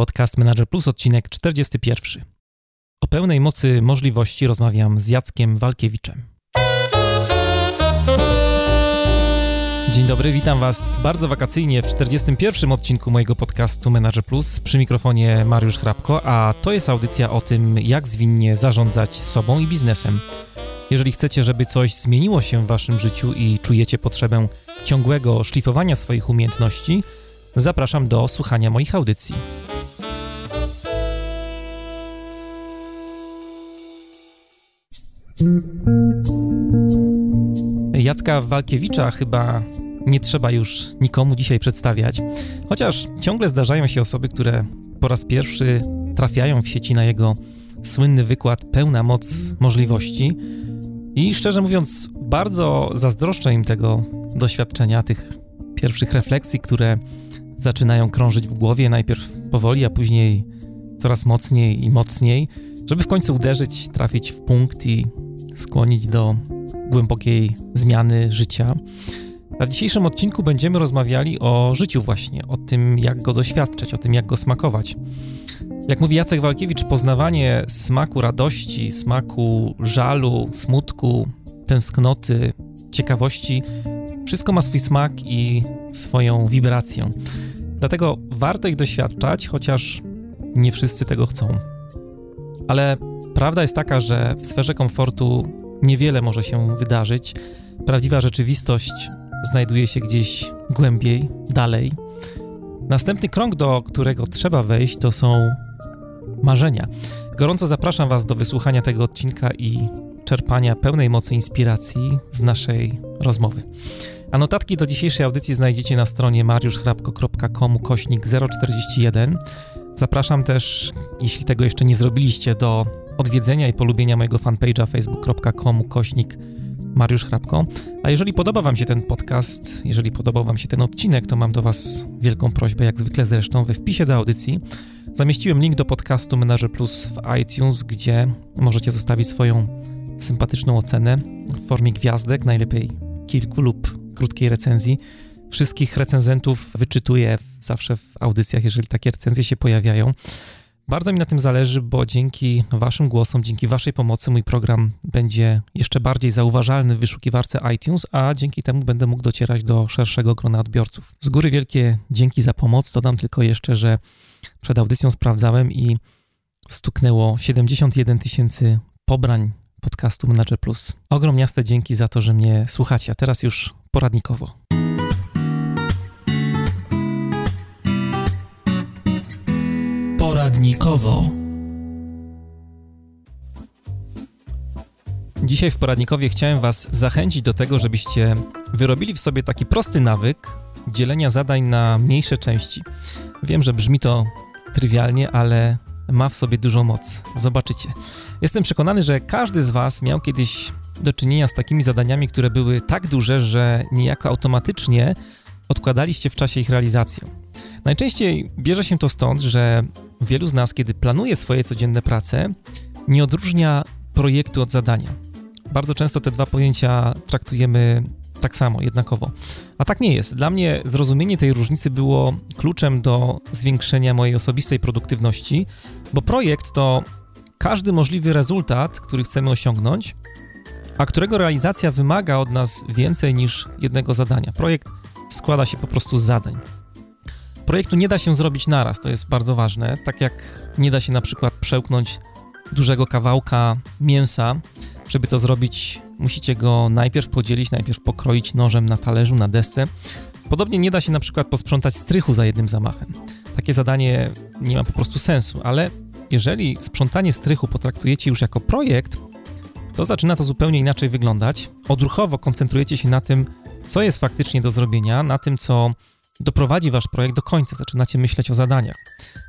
Podcast Manager Plus, odcinek 41. O pełnej mocy możliwości rozmawiam z Jackiem Walkiewiczem. Dzień dobry, witam Was bardzo wakacyjnie w 41. odcinku mojego podcastu Manager Plus. Przy mikrofonie Mariusz Hrabko, a to jest audycja o tym, jak zwinnie zarządzać sobą i biznesem. Jeżeli chcecie, żeby coś zmieniło się w Waszym życiu i czujecie potrzebę ciągłego szlifowania swoich umiejętności, zapraszam do słuchania moich audycji. Jacka Walkiewicza chyba nie trzeba już nikomu dzisiaj przedstawiać, chociaż ciągle zdarzają się osoby, które po raz pierwszy trafiają w sieci na jego słynny wykład Pełna moc możliwości. I szczerze mówiąc, bardzo zazdroszczę im tego doświadczenia, tych pierwszych refleksji, które zaczynają krążyć w głowie, najpierw powoli, a później coraz mocniej i mocniej, żeby w końcu uderzyć, trafić w punkt i skłonić do głębokiej zmiany życia. A w dzisiejszym odcinku będziemy rozmawiali o życiu właśnie, o tym jak go doświadczać, o tym jak go smakować. Jak mówi Jacek Walkiewicz, poznawanie smaku radości, smaku żalu, smutku, tęsknoty, ciekawości, wszystko ma swój smak i swoją wibrację. Dlatego warto ich doświadczać, chociaż nie wszyscy tego chcą. Ale prawda jest taka, że w sferze komfortu niewiele może się wydarzyć. Prawdziwa rzeczywistość znajduje się gdzieś głębiej, dalej. Następny krąg, do którego trzeba wejść, to są marzenia. Gorąco zapraszam Was do wysłuchania tego odcinka i czerpania pełnej mocy inspiracji z naszej rozmowy. A notatki do dzisiejszej audycji znajdziecie na stronie mariuszchrapko.com kośnik 041. Zapraszam też, jeśli tego jeszcze nie zrobiliście, do odwiedzenia i polubienia mojego fanpage'a facebook.com kośnik Mariusz Hrabko. A jeżeli podoba Wam się ten podcast, jeżeli podobał Wam się ten odcinek, to mam do Was wielką prośbę, jak zwykle zresztą, we wpisie do audycji zamieściłem link do podcastu Manager Plus w iTunes, gdzie możecie zostawić swoją sympatyczną ocenę w formie gwiazdek, najlepiej kilku lub krótkiej recenzji. Wszystkich recenzentów wyczytuję zawsze w audycjach, jeżeli takie recenzje się pojawiają. Bardzo mi na tym zależy, bo dzięki Waszym głosom, dzięki Waszej pomocy mój program będzie jeszcze bardziej zauważalny w wyszukiwarce iTunes, a dzięki temu będę mógł docierać do szerszego grona odbiorców. Z góry wielkie dzięki za pomoc. Dodam tylko jeszcze, że przed audycją sprawdzałem i stuknęło 71 tysięcy pobrań podcastu Manager Plus. Ogromniaste dzięki za to, że mnie słuchacie, a teraz już poradnikowo. Poradnikowo. Dzisiaj w poradnikowie chciałem Was zachęcić do tego, żebyście wyrobili w sobie taki prosty nawyk dzielenia zadań na mniejsze części. Wiem, że brzmi to trywialnie, ale ma w sobie dużą moc. Zobaczycie. Jestem przekonany, że każdy z Was miał kiedyś do czynienia z takimi zadaniami, które były tak duże, że niejako automatycznie odkładaliście w czasie ich realizację. Najczęściej bierze się to stąd, że wielu z nas, kiedy planuje swoje codzienne prace, nie odróżnia projektu od zadania. Bardzo często te dwa pojęcia traktujemy tak samo, jednakowo. A tak nie jest. Dla mnie zrozumienie tej różnicy było kluczem do zwiększenia mojej osobistej produktywności, bo projekt to każdy możliwy rezultat, który chcemy osiągnąć, a którego realizacja wymaga od nas więcej niż jednego zadania. Projekt składa się po prostu z zadań. Projektu nie da się zrobić naraz, to jest bardzo ważne. Tak jak nie da się na przykład przełknąć dużego kawałka mięsa, żeby to zrobić, musicie go najpierw podzielić, najpierw pokroić nożem na talerzu, na desce. Podobnie nie da się na przykład posprzątać strychu za jednym zamachem. Takie zadanie nie ma po prostu sensu, ale jeżeli sprzątanie strychu potraktujecie już jako projekt, to zaczyna to zupełnie inaczej wyglądać. Odruchowo koncentrujecie się na tym, co jest faktycznie do zrobienia, na tym, co doprowadzi wasz projekt do końca. Zaczynacie myśleć o zadaniach.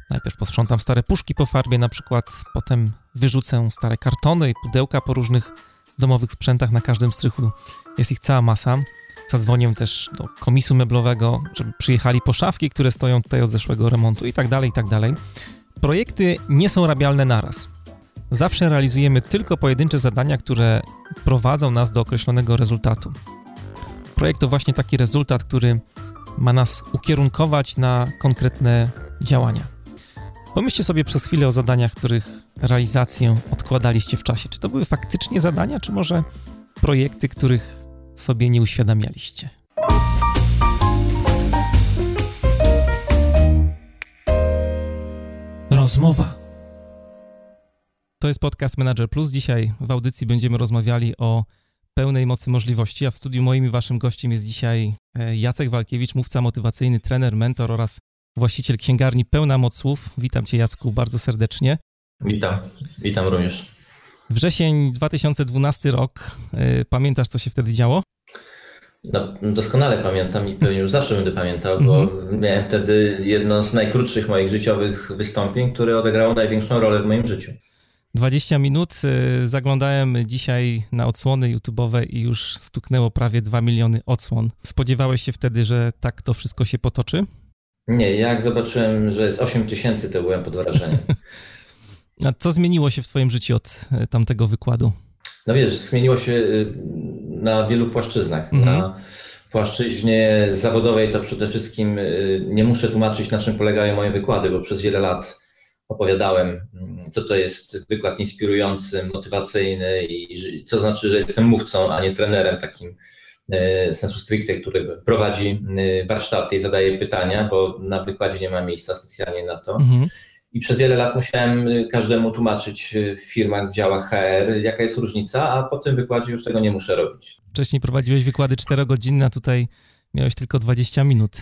Najpierw posprzątam stare puszki po farbie, na przykład, potem wyrzucę stare kartony i pudełka po różnych domowych sprzętach. Na każdym strychu jest ich cała masa. Zadzwonię też do komisu meblowego, żeby przyjechali po szafki, które stoją tutaj od zeszłego remontu i tak dalej, i tak dalej. Projekty nie są rabialne naraz. Zawsze realizujemy tylko pojedyncze zadania, które prowadzą nas do określonego rezultatu. Projekt to właśnie taki rezultat, który ma nas ukierunkować na konkretne działania. Pomyślcie sobie przez chwilę o zadaniach, których realizację odkładaliście w czasie. Czy to były faktycznie zadania, czy może projekty, których sobie nie uświadamialiście? Rozmowa. To jest podcast Manager Plus. Dzisiaj w audycji będziemy rozmawiali o pełnej mocy możliwości, a w studiu moim i waszym gościem jest dzisiaj e, Jacek Walkiewicz, mówca motywacyjny, trener, mentor oraz właściciel księgarni Pełna Moc Słów. Witam cię Jacku bardzo serdecznie. Witam, witam również. Wrzesień 2012 rok. E, pamiętasz, co się wtedy działo? No, doskonale pamiętam i pewnie już zawsze będę pamiętał, bo mhm. miałem wtedy jedno z najkrótszych moich życiowych wystąpień, które odegrało największą rolę w moim życiu. 20 minut. E, zaglądałem dzisiaj na odsłony YouTube'owe i już stuknęło prawie 2 miliony odsłon. Spodziewałeś się wtedy, że tak to wszystko się potoczy? Nie, jak zobaczyłem, że jest 8 tysięcy, to byłem pod wrażeniem. A co zmieniło się w Twoim życiu od e, tamtego wykładu? No wiesz, zmieniło się y, na wielu płaszczyznach. Mhm. Na płaszczyźnie zawodowej to przede wszystkim y, nie muszę tłumaczyć, na czym polegają moje wykłady, bo przez wiele lat opowiadałem, mm, co to jest wykład inspirujący, motywacyjny i co znaczy, że jestem mówcą, a nie trenerem takim y, sensu stricte, który prowadzi warsztaty i zadaje pytania, bo na wykładzie nie ma miejsca specjalnie na to. Mhm. I przez wiele lat musiałem y, każdemu tłumaczyć w firmach, w działach HR, jaka jest różnica, a po tym wykładzie już tego nie muszę robić. Wcześniej prowadziłeś wykłady 4-godzinne, a tutaj miałeś tylko 20 minut.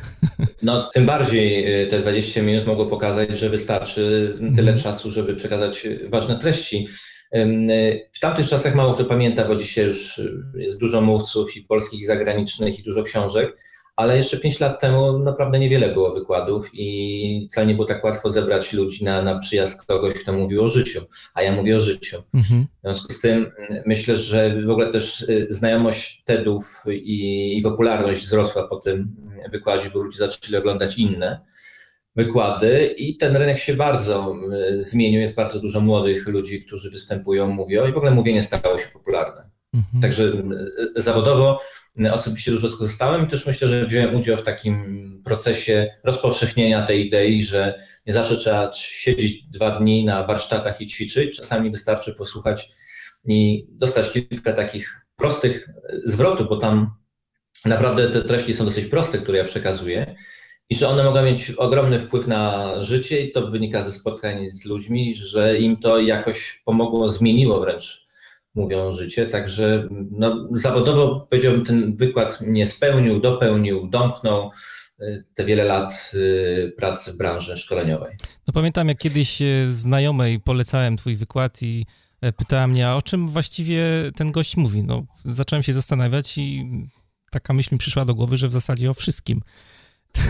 No, tym bardziej y, te 20 minut mogło pokazać, że wystarczy tyle mhm. czasu, żeby przekazać ważne treści. W tamtych czasach mało kto pamięta, bo dzisiaj już jest dużo mówców i polskich, i zagranicznych, i dużo książek ale jeszcze 5 lat temu naprawdę niewiele było wykładów i wcale nie było tak łatwo zebrać ludzi na, na przyjazd kogoś, kto mówił o życiu, a ja mówię o życiu. Mhm. W związku z tym mm, myślę, że w ogóle też y, znajomość TEDów i, i popularność wzrosła po tym wykładzie, bo ludzie zaczęli oglądać inne wykłady i ten rynek się bardzo y, zmienił. Jest bardzo dużo młodych ludzi, którzy występują, mówią i w ogóle mówienie stało się popularne. Mhm. Także y, zawodowo osobiście dużo skorzystałem i też myślę, że wziąłem udział w takim procesie rozpowszechnienia tej idei, że nie zawsze trzeba siedzieć dwa dni na warsztatach i ćwiczyć. Czasami wystarczy posłuchać i dostać kilka takich prostych zwrotów, bo tam naprawdę te treści są dosyć proste, które ja przekazuję i że one mogą mieć ogromny wpływ na życie i to wynika ze spotkań z ludźmi, że im to jakoś pomogło, zmieniło wręcz mówią życie. Także no, zawodowo powiedziałbym, ten wykład mnie spełnił, dopełnił, domknął y, te wiele lat y, pracy w branży szkoleniowej. No pamiętam, jak kiedyś y, znajomej polecałem twój wykład i e, pytała mnie, a o czym właściwie ten gość mówi? No, zacząłem się zastanawiać i taka myśl mi przyszła do głowy, że w zasadzie o wszystkim.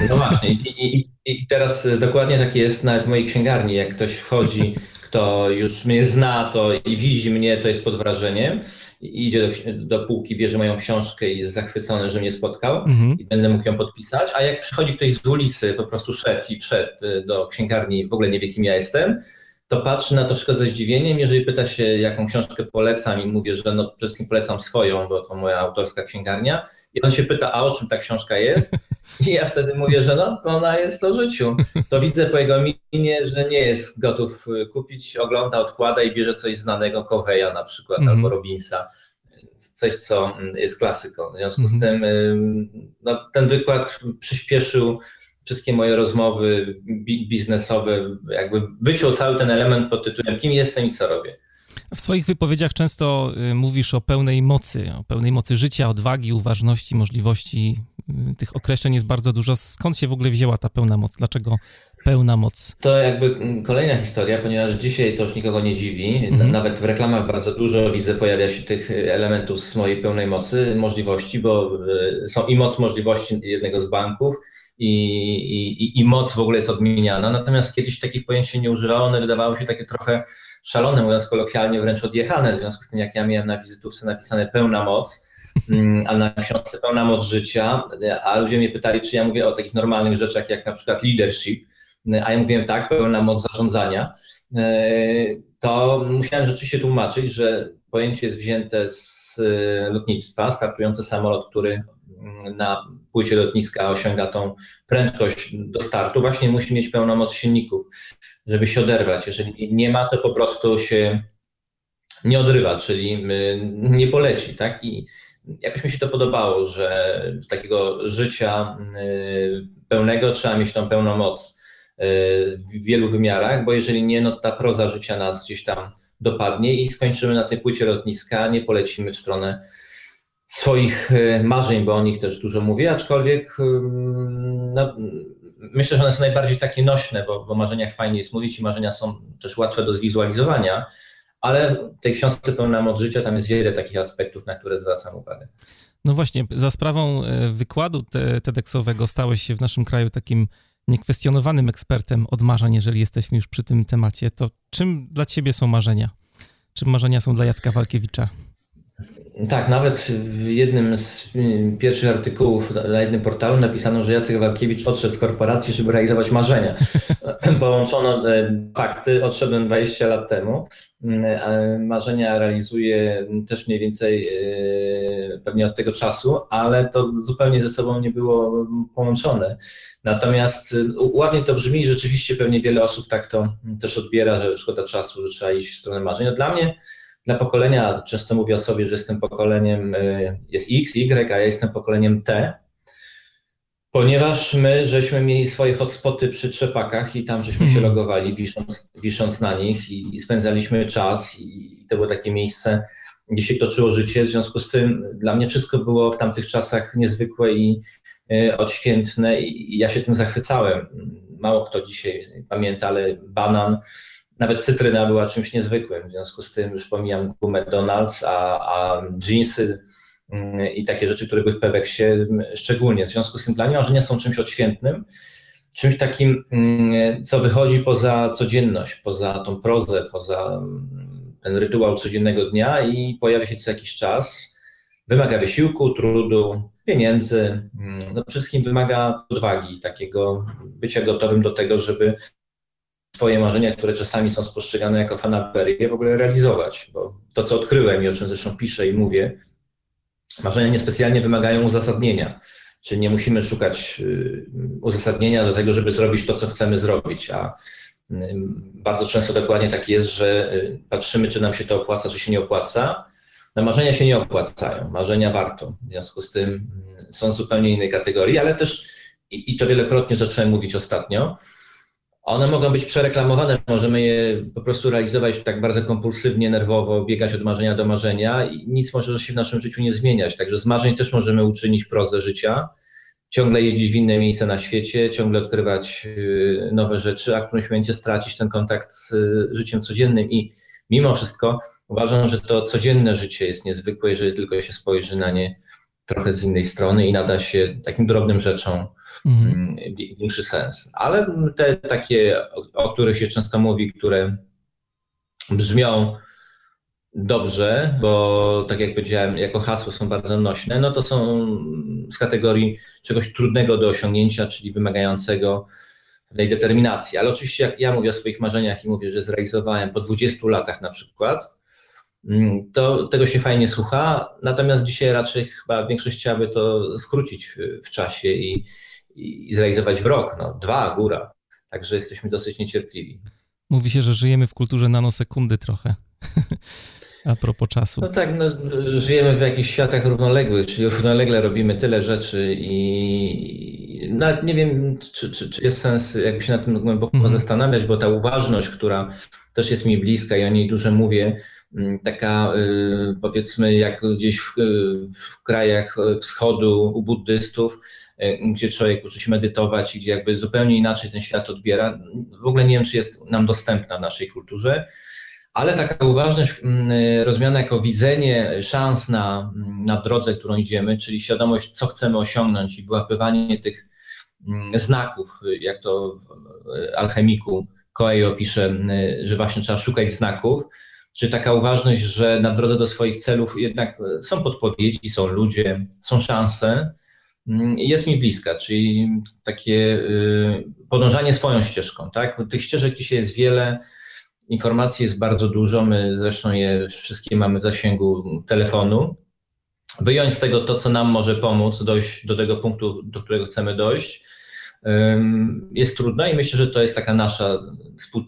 No właśnie, i, i, i teraz dokładnie tak jest nawet w mojej księgarni. Jak ktoś wchodzi kto już mnie zna to i widzi mnie, to jest pod wrażeniem. I idzie do, do półki, bierze moją książkę i jest zachwycony, że mnie spotkał mhm. i będę mógł ją podpisać. A jak przychodzi ktoś z ulicy, po prostu szedł i wszedł do księgarni, w ogóle nie wie, kim ja jestem, to patrzy na to wszystko ze zdziwieniem. Jeżeli pyta się, jaką książkę polecam i mówię, że no przede wszystkim polecam swoją, bo to moja autorska księgarnia, i on się pyta, a o czym ta książka jest? I ja wtedy mówię, że no, to ona jest o życiu. To widzę po jego minie, że nie jest gotów y, kupić, ogląda, odkłada i bierze coś znanego, Coveya na przykład, mm -hmm. albo Robinsa. Coś, co mm, jest klasyką. W związku mm -hmm. z mhm. tym no, ten wykład przyspieszył wszystkie moje rozmowy biznesowe, jakby wyciął cały ten element pod tytułem kim jestem i co robię. W swoich wypowiedziach często y, mówisz o pełnej mocy, o pełnej mocy życia, odwagi, uważności, możliwości. Y, tych określeń jest bardzo dużo. Skąd się w ogóle wzięła ta pełna moc? Dlaczego pełna moc? To jakby mm, kolejna historia, ponieważ dzisiaj to już nikogo nie dziwi. Mhm. Nawet w reklamach bardzo dużo widzę pojawia się tych y, elementów z mojej pełnej mocy, możliwości, bo są i moc możliwości jednego z banków, i, i, i moc w ogóle jest odmieniana. Natomiast kiedyś takich pojęć się nie używało, one wydawały się takie trochę szalone, mówiąc kolokwialnie, wręcz odjechane, w związku z tym, jak ja miałem na wizytówce napisane pełna moc, mm, a na książce pełna moc życia, a ludzie mnie pytali, czy ja mówię o takich normalnych rzeczach, jak na przykład leadership, a ja mówiłem tak, pełna moc zarządzania, e, to musiałem rzeczywiście tłumaczyć, że pojęcie jest wzięte z e, lotnictwa, startujący samolot, który na płycie lotniska osiąga tą prędkość do startu, właśnie musi mieć pełną moc silników żeby się oderwać. Jeżeli nie ma, to po prostu się nie odrywa, czyli nie poleci, tak? I jakoś mi się to podobało, że do takiego życia pełnego trzeba mieć tą pełną moc w wielu wymiarach, bo jeżeli nie, no to ta proza życia nas gdzieś tam dopadnie i skończymy na tej płycie lotniska, nie polecimy w stronę swoich marzeń, bo o nich też dużo mówię, aczkolwiek no, myślę, że one są najbardziej takie nośne, bo, o marzeniach fajnie jest mówić i marzenia są też łatwe do zwizualizowania, ale w tej książce pełna moc życia tam jest wiele takich aspektów, na które zwracam uwagę. No właśnie, za sprawą e, wykładu TEDxowego stałeś się w naszym kraju takim niekwestionowanym ekspertem od marzeń, jeżeli jesteśmy już przy tym temacie. To czym dla ciebie są marzenia? Czym marzenia są dla Jacka Walkiewicza? Tak, nawet w jednym z pierwszych artykułów na jednym portalu napisano, że Jacek Walkiewicz odszedł z korporacji, żeby realizować marzenia. Połączono e, fakty, odszedłem 20 lat temu. E, marzenia realizuję też mniej więcej e, pewnie od tego czasu, ale to zupełnie ze sobą nie było połączone. Natomiast ładnie to brzmi i rzeczywiście pewnie wiele osób tak to też odbiera, że szkoda czasu, że trzeba iść w stronę marzeń. No dla mnie dla pokolenia, często mówię o sobie, że jestem pokoleniem, y, jest X, Y, a ja jestem pokoleniem T, ponieważ my żeśmy mieli swoje hotspoty przy trzepakach i tam żeśmy się mhm. logowali, wisząc, wisząc na nich i, i spędzaliśmy czas i to było takie miejsce, gdzie się toczyło życie. W związku z tym dla mnie wszystko było w tamtych czasach niezwykłe i y, odświętne i ja się tym zachwycałem. Mało kto dzisiaj pamięta, ale banan nawet cytryna była czymś niezwykłym, w związku z tym już pomijam gumę Donald's, a, a jeansy mm, i takie rzeczy, które były w Peweksie szczególnie. W związku z tym dla mnie marzenia są czymś odświętnym, czymś takim, mm, co wychodzi poza codzienność, poza tą prozę, poza mm, ten rytuał codziennego dnia i pojawia się co jakiś czas. Wymaga wysiłku, trudu, pieniędzy, no przede wszystkim wymaga odwagi, takiego bycia gotowym do tego, żeby Twoje marzenia, które czasami są spostrzegane jako fanaberię, w ogóle realizować. Bo to, co odkryłem i o czym zresztą piszę i mówię, marzenia niespecjalnie wymagają uzasadnienia. Czyli nie musimy szukać y, uzasadnienia do tego, żeby zrobić to, co chcemy zrobić, a y, bardzo często dokładnie tak jest, że y, patrzymy, czy nam się to opłaca, czy się nie opłaca. No, marzenia się nie opłacają, marzenia warto. W związku z tym są zupełnie innej kategorii, ale też, i to wielokrotnie zacząłem mówić ostatnio, one mogą być przereklamowane, możemy je po prostu realizować tak bardzo kompulsywnie, nerwowo, biegać od marzenia do marzenia i nic może się w naszym życiu nie zmieniać. Także z marzeń też możemy uczynić prozę życia, ciągle jeździć w inne miejsca na świecie, ciągle odkrywać y, nowe rzeczy, a w którymś momencie stracić ten kontakt z y, życiem codziennym. I mimo wszystko uważam, że to codzienne życie jest niezwykłe, jeżeli tylko się spojrzy na nie trochę z innej strony i nada się takim drobnym rzeczom mhm. Mm, większy sens. Ale te takie, o których się często mówi, które brzmią dobrze, bo tak jak powiedziałem, jako hasło są bardzo nośne, no to są z kategorii czegoś trudnego do osiągnięcia, czyli wymagającego pewnej determinacji. Ale oczywiście jak ja mówię o swoich marzeniach i mówię, że zrealizowałem po 20 latach na przykład, to tego się fajnie słucha, natomiast dzisiaj raczej chyba większość chciałaby to skrócić w, czasie i, i, zrealizować w rok, no dwa góra. Także jesteśmy dosyć niecierpliwi. Mówi się, że żyjemy w kulturze nanosekundy trochę. A propos czasu. No tak, no, żyjemy w jakichś światach równoległych, czyli równolegle robimy tyle rzeczy i nawet nie wiem, czy, czy, czy jest sens jakby się nad tym głęboko mm -hmm. zastanawiać, bo ta uważność, która też jest mi bliska i o niej dużo mówię, mm, taka y, powiedzmy jak gdzieś w, w krajach wschodu u buddystów, gdzie człowiek uczy się medytować i gdzie jakby zupełnie inaczej ten świat odbiera. W ogóle nie wiem, czy jest nam dostępna w naszej kulturze, ale taka uważność mm, rozumiana jako widzenie szans na, na drodze, którą idziemy, czyli świadomość, co chcemy osiągnąć i wyłapywanie tych mm, znaków, jak to w alchemiku Coelho pisze, że właśnie trzeba szukać znaków, czy taka uważność, że na drodze do swoich celów jednak są podpowiedzi, są ludzie, są szanse, Mm, jest mi bliska, czyli takie y, podążanie swoją ścieżką. Tak? Tych ścieżek dzisiaj jest wiele, informacji jest bardzo dużo, my zresztą je wszystkie mamy w zasięgu telefonu. Wyjąć z tego to, co nam może pomóc dojść do tego punktu, do którego chcemy dojść, jest trudno i myślę, że to jest taka nasza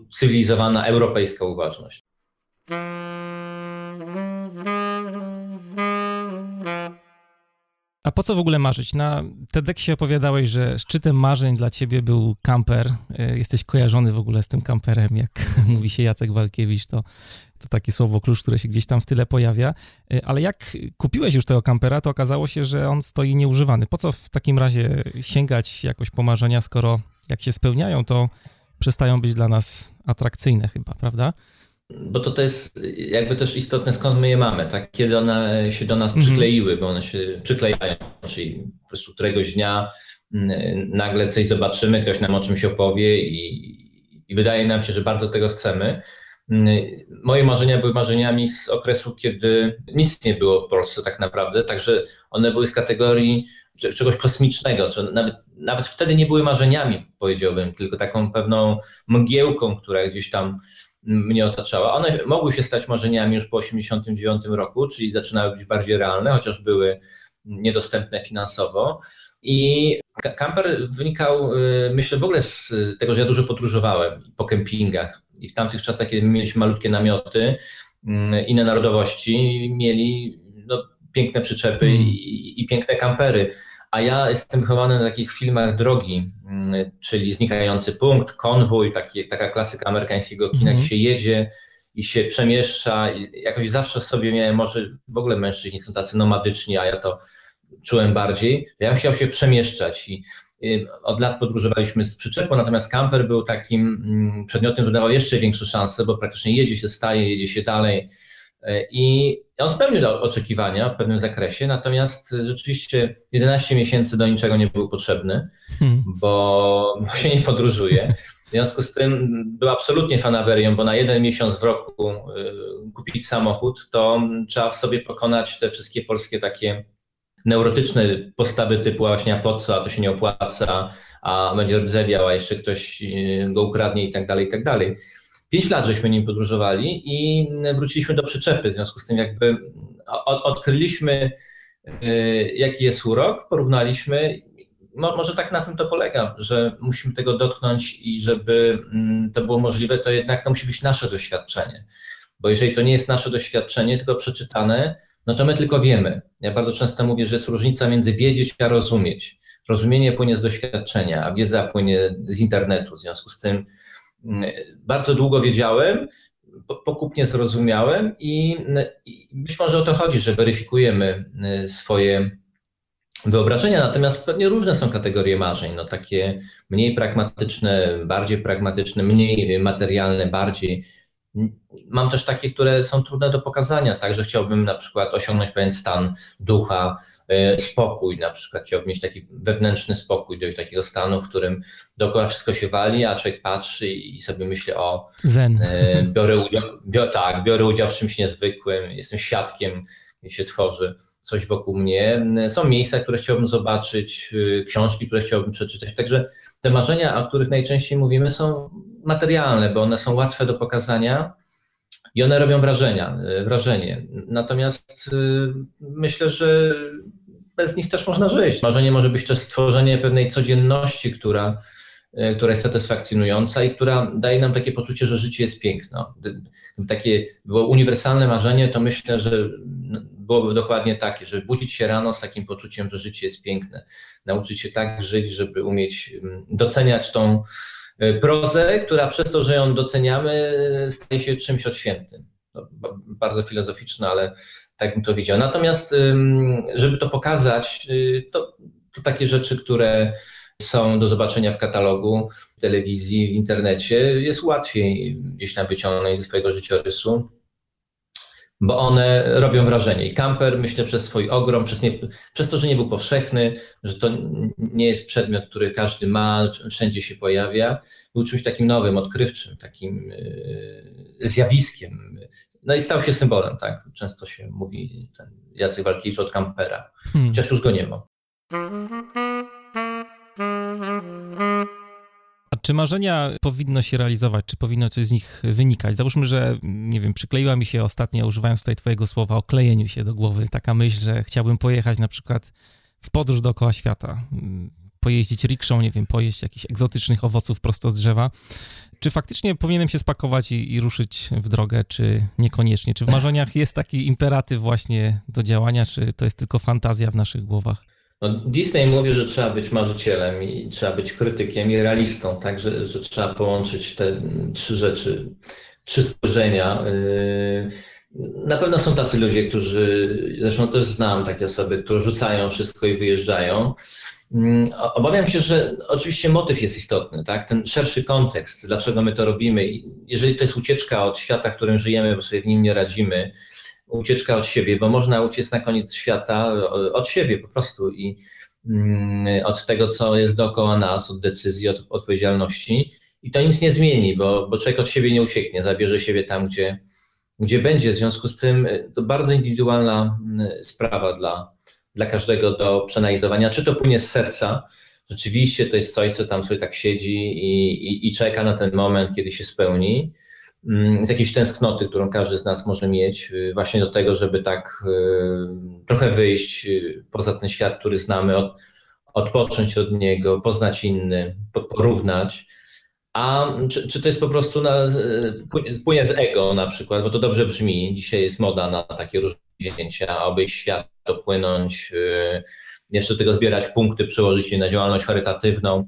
cywilizowana europejska uważność. A po co w ogóle marzyć? Na TEDxie opowiadałeś, że szczytem marzeń dla ciebie był kamper. E, jesteś kojarzony w ogóle z tym kamperem, jak mówi się Jacek Walkiewicz, to, to takie słowo klucz, które się gdzieś tam w tyle pojawia. E, ale jak kupiłeś już tego kampera, to okazało się, że on stoi nieużywany. Po co w takim razie sięgać jakoś po marzenia, skoro jak się spełniają, to przestają być dla nas atrakcyjne chyba, prawda? Bo to, to jest jakby też istotne, skąd my je mamy, tak? Kiedy one się do nas mhm. przykleiły, bo one się przyklejają, czyli po prostu któregoś dnia mm, nagle coś zobaczymy, ktoś nam o czymś opowie i, i wydaje nam się, że bardzo tego chcemy. Mm, moje marzenia były marzeniami z okresu, kiedy nic nie było w Polsce tak naprawdę, także one były z kategorii czegoś kosmicznego, czy nawet, nawet wtedy nie były marzeniami, powiedziałbym, tylko taką pewną mgiełką, która gdzieś tam mnie otaczała. One mogły się stać marzeniami już po 1989 roku, czyli zaczynały być bardziej realne, chociaż były niedostępne finansowo. I kamper wynikał, y, myślę, w ogóle z tego, że ja dużo podróżowałem po kempingach. I w tamtych czasach, kiedy mieliśmy malutkie namioty, mm, inne narodowości mieli no, piękne przyczepy hmm. i, i piękne kampery. A ja jestem wychowany na takich filmach drogi, mm, czyli Znikający Punkt, Konwój, taki, taka klasyka amerykańskiego kina, mm -hmm. gdzie się jedzie i się przemieszcza. I jakoś zawsze sobie miałem, może w ogóle mężczyźni są tacy nomadyczni, a ja to czułem bardziej. Ja chciał się przemieszczać i od lat podróżowaliśmy z przyczepą, natomiast kamper był takim mm, przedmiotem, który dawał jeszcze większe szanse, bo praktycznie jedzie się, staje, jedzie się dalej. E, I on spełnił oczekiwania w pewnym zakresie, natomiast rzeczywiście 11 miesięcy do niczego nie był potrzebny, hmm. bo się nie podróżuje. W związku z tym był absolutnie fanaberią, bo na jeden miesiąc w roku e, kupić samochód, to trzeba w sobie pokonać te wszystkie polskie takie neurotyczne postawy typu właśnie a po co, a to się nie opłaca, a będzie rdzewiał, a jeszcze ktoś e, go ukradnie i tak dalej, i tak dalej. Pięć lat żeśmy nim podróżowali i wróciliśmy do przyczepy. W związku z tym jakby odkryliśmy, y, jaki jest urok, porównaliśmy. Może tak na tym to polega, że musimy tego dotknąć i żeby mm, to było możliwe, to jednak to musi być nasze doświadczenie. Bo jeżeli to nie jest nasze doświadczenie, tylko przeczytane, no to my tylko wiemy. Ja bardzo często mówię, że jest różnica między wiedzieć a rozumieć. Rozumienie płynie z doświadczenia, a wiedza płynie z internetu. W związku z tym bardzo długo wiedziałem, pokupnie zrozumiałem i, i być może o to chodzi, że weryfikujemy y, swoje wyobrażenia, natomiast pewnie różne są kategorie marzeń, no takie mniej pragmatyczne, bardziej pragmatyczne, mniej materialne, bardziej. Mam też takie, które są trudne do pokazania, także chciałbym na przykład osiągnąć pewien stan ducha, spokój, na przykład chciałbym mieć taki wewnętrzny spokój, dojść do takiego stanu, w którym dookoła wszystko się wali, a człowiek patrzy i sobie myśli o Zen. E, biorę udział, biorę, tak, biorę udział w czymś niezwykłym, jestem świadkiem, się tworzy coś wokół mnie. Są miejsca, które chciałbym zobaczyć, e, książki, które chciałbym przeczytać. Także te marzenia, o których najczęściej mówimy, są materialne, bo one są łatwe do pokazania i one robią wrażenia, wrażenie. Natomiast myślę, że bez nich też można żyć. Marzenie może być też stworzenie pewnej codzienności, która, e, która jest satysfakcjonująca i która daje nam takie poczucie, że życie jest piękne. Gdyby takie było uniwersalne marzenie, to myślę, że byłoby dokładnie takie, żeby budzić się rano z takim poczuciem, że życie jest piękne. Nauczyć się tak żyć, żeby umieć mm, doceniać tą prozę, która przez to, że ją doceniamy, staje się czymś odświętym. Bardzo filozoficzne, ale tak bym to widział. Natomiast, żeby to pokazać, y, to, to takie rzeczy, które są do zobaczenia w katalogu, w telewizji, w internecie, jest łatwiej gdzieś tam wyciągnąć ze swojego życiorysu, bo one robią wrażenie. I kamper, myślę, przez swój ogrom, przez, nie, przez to, że nie był powszechny, że to nie jest przedmiot, który każdy ma, wszędzie się pojawia, był czymś takim nowym, odkrywczym, takim y, zjawiskiem, no i stał się symbolem, tak? Często się mówi ten Jacek Walkiewicz od kampera, hmm. chociaż już go nie ma. Czy marzenia powinno się realizować, czy powinno coś z nich wynikać? Załóżmy, że, nie wiem, przykleiła mi się ostatnio, używając tutaj twojego słowa, o klejeniu się do głowy, taka myśl, że chciałbym pojechać na przykład w podróż dookoła świata. pojeździć rikszą, nie wiem, pojeść jakichś egzotycznych owoców prosto z drzewa. Czy faktycznie powinienem się spakować i, i ruszyć w drogę, czy niekoniecznie? Czy w marzeniach jest taki imperatyw właśnie do działania, czy to jest tylko fantazja w naszych głowach? No, Disney mówi, że trzeba być marzycielem i trzeba być krytykiem i realistą, tak, że, trzeba połączyć te trzy rzeczy, trzy spojrzenia. Yy, na pewno są tacy ludzie, którzy, zresztą też znam takie osoby, które rzucają wszystko i wyjeżdżają. Mm, obawiam się, że oczywiście motyw jest istotny, tak? ten szerszy kontekst, dlaczego my to robimy. Jeżeli to jest ucieczka od świata, w którym żyjemy, bo sobie w nim nie radzimy, ucieczka od siebie, bo można uciec na koniec świata od siebie po prostu i mm, od tego, co jest dookoła nas, od decyzji, od odpowiedzialności. I to nic nie zmieni, bo, bo człowiek od siebie nie ucieknie, zabierze siebie tam, gdzie, gdzie będzie. W związku z tym to bardzo indywidualna sprawa dla, dla każdego do przeanalizowania, czy to płynie z serca, rzeczywiście to jest coś, co tam sobie tak siedzi i, i, i czeka na ten moment, kiedy się spełni, z jakiejś tęsknoty, którą każdy z nas może mieć, y, właśnie do tego, żeby tak y, trochę wyjść y, poza ten świat, który znamy, od, odpocząć od niego, poznać inny, porównać. A czy, czy to jest po prostu na, płynie z ego na przykład, bo to dobrze brzmi, dzisiaj jest moda na takie różne zdjęcia, obejść świat, dopłynąć, jeszcze tego zbierać punkty, przełożyć je na działalność charytatywną.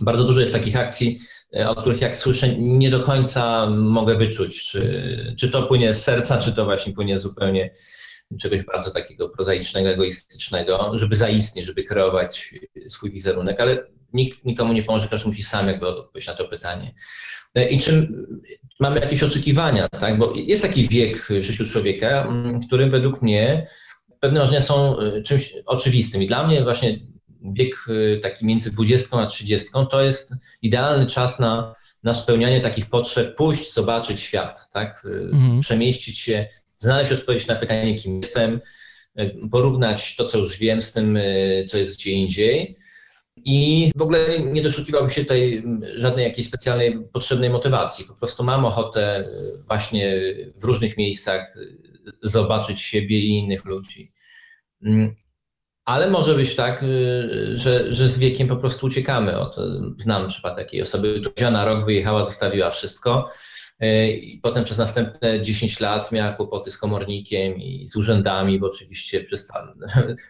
Bardzo dużo jest takich akcji, y, o których jak słyszę, nie do końca mogę wyczuć, czy, czy to płynie z serca, czy to właśnie płynie zupełnie czegoś bardzo takiego prozaicznego, egoistycznego, żeby zaistnieć, żeby kreować swój wizerunek, ale nikt nikomu nie pomoże, każdy musi sam jakby odpowiedzieć na to pytanie. Y, I czym mamy jakieś oczekiwania, tak? Bo jest taki wiek życiu człowieka, w którym według mnie pewne marzenia są y, czymś oczywistym. I dla mnie właśnie wiek y, taki między 20 a 30 to jest idealny czas na, na spełnianie takich potrzeb, pójść, zobaczyć świat, tak? Y, mhm. przemieścić się, znaleźć odpowiedź na pytanie, kim jestem, porównać to, co już wiem, z tym, co jest gdzie indziej. I w ogóle nie doszukiwałbym się tutaj żadnej jakiejś specjalnej potrzebnej motywacji. Po prostu mam ochotę właśnie w różnych miejscach zobaczyć siebie i innych ludzi. Ale może być tak, y, że, że z wiekiem po prostu uciekamy. Od, znam przypadek takiej osoby, która na rok wyjechała, zostawiła wszystko y, i potem przez następne 10 lat miała kłopoty z komornikiem i z urzędami, bo oczywiście przestała,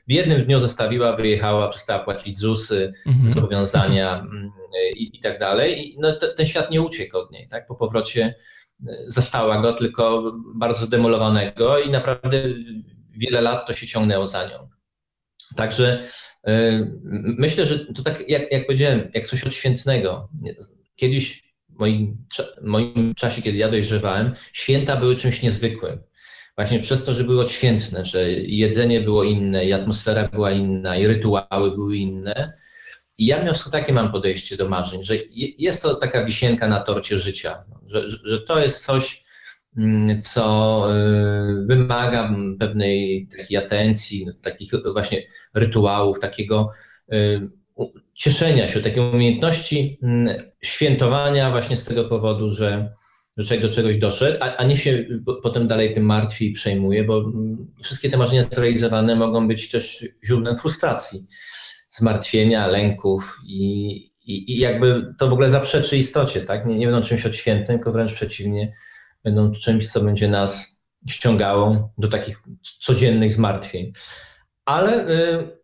w jednym dniu zostawiła, wyjechała, przestała płacić ZUSy, mhm. zobowiązania i, i, tak dalej. I no, ten świat nie uciekł od niej. Tak? Po powrocie zastała go, tylko bardzo zdemolowanego i naprawdę wiele lat to się ciągnęło za nią. Także y, myślę, że to tak jak, jak powiedziałem, jak coś odświętnego. Kiedyś w moim, moim czasie, kiedy ja dojrzewałem, święta były czymś niezwykłym. Właśnie przez to, że były odświętne, że jedzenie było inne, i atmosfera była inna, i rytuały były inne, i ja miał takie mam podejście do marzeń, że jest to taka wisienka na torcie życia, że, że, że to jest coś, co y, wymaga pewnej takiej atencji, takich właśnie rytuałów, takiego y, cieszenia się, takiej umiejętności mm, świętowania właśnie z tego powodu, że, że człowiek do czegoś doszedł, a, a nie się potem dalej tym martwi i przejmuje, bo mm, wszystkie te marzenia zrealizowane mogą być też źródłem frustracji zmartwienia, lęków i, i, i jakby to w ogóle zaprzeczy istocie, tak? Nie, nie będą czymś odświętym, tylko wręcz przeciwnie, będą czymś, co będzie nas ściągało do takich codziennych zmartwień. Ale y,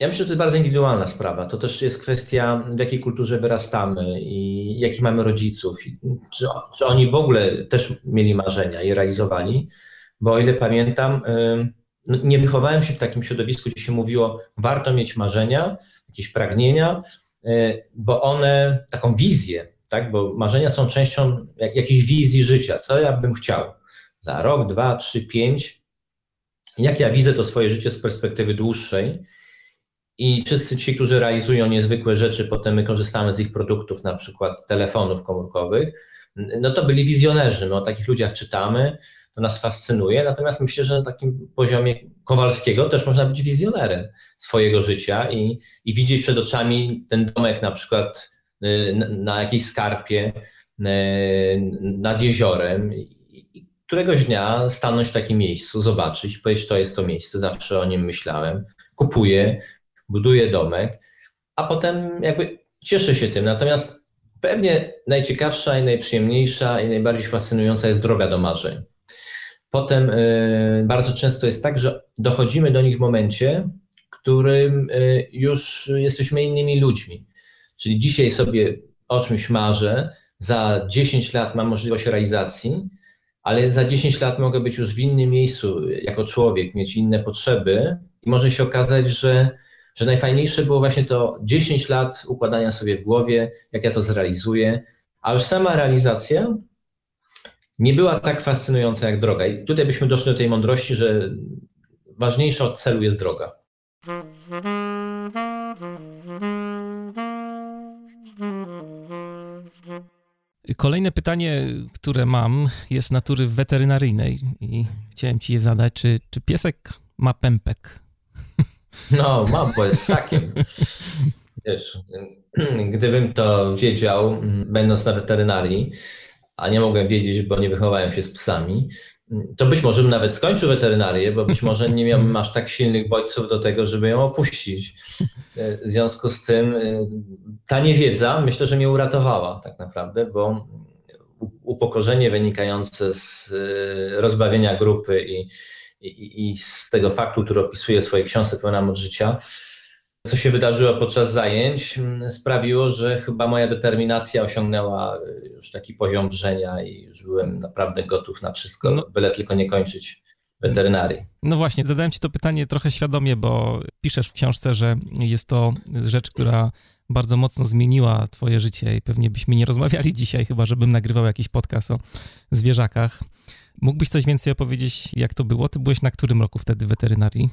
ja myślę, że to jest bardzo indywidualna sprawa. To też jest kwestia, w jakiej kulturze wyrastamy i jakich mamy rodziców. Czy, czy oni w ogóle też mieli marzenia i realizowali? Bo o ile pamiętam, y, no, nie wychowałem się w takim środowisku, gdzie się mówiło, warto mieć marzenia, jakieś pragnienia, e, bo one, taką wizję, tak, bo marzenia są częścią jak, jakiejś wizji życia, co ja bym chciał? Za rok, dwa, trzy, pięć, jak ja widzę to swoje życie z perspektywy dłuższej? I wszyscy ci, którzy realizują niezwykłe rzeczy, potem my korzystamy z ich produktów, na przykład telefonów komórkowych, no to byli wizjonerzy, my o takich ludziach czytamy, to nas fascynuje. Natomiast myślę, że na takim poziomie Kowalskiego też można być wizjonerem swojego życia i, i widzieć przed oczami ten domek na przykład na, na jakiejś skarpie y, nad jeziorem. Któregoś dnia stanąć w takim miejscu, zobaczyć, powiedzieć, to jest to miejsce, zawsze o nim myślałem. Kupuję, buduję domek a potem jakby cieszę się tym. Natomiast pewnie najciekawsza i najprzyjemniejsza i najbardziej fascynująca jest droga do marzeń. Potem y, bardzo często jest tak, że dochodzimy do nich w momencie, w którym y, już jesteśmy innymi ludźmi. Czyli dzisiaj sobie o czymś marzę, za 10 lat mam możliwość realizacji, ale za 10 lat mogę być już w innym miejscu jako człowiek, mieć inne potrzeby i może się okazać, że, że najfajniejsze było właśnie to 10 lat układania sobie w głowie, jak ja to zrealizuję, a już sama realizacja nie była tak fascynująca jak droga. I tutaj byśmy doszli do tej mądrości, że ważniejsza od celu jest droga. Kolejne pytanie, które mam, jest natury weterynaryjnej i chciałem ci je zadać. Czy, czy piesek ma pępek? No, ma, bo jest ssakiem. Wiesz, gdybym to wiedział, będąc na weterynarii, a nie mogłem wiedzieć, bo nie wychowałem się z psami, to być może bym nawet skończył weterynarię, bo być może nie miałbym aż tak silnych bodźców do tego, żeby ją opuścić. W związku z tym y, ta niewiedza myślę, że mnie uratowała tak naprawdę, bo upokorzenie wynikające z y, rozbawienia grupy i, i, i z tego faktu, który opisuje w swojej książce Pełna Moc Życia, co się wydarzyło podczas zajęć, mm, sprawiło, że chyba moja determinacja osiągnęła y, już taki poziom brzenia i już byłem naprawdę gotów na wszystko, no. byle tylko nie kończyć weterynarii. No właśnie, zadałem ci to pytanie trochę świadomie, bo piszesz w książce, że jest to rzecz, która bardzo mocno zmieniła twoje życie i pewnie byśmy nie rozmawiali dzisiaj, chyba żebym nagrywał jakiś podcast o zwierzakach. Mógłbyś coś więcej opowiedzieć, jak to było? Ty byłeś na którym roku wtedy weterynarii?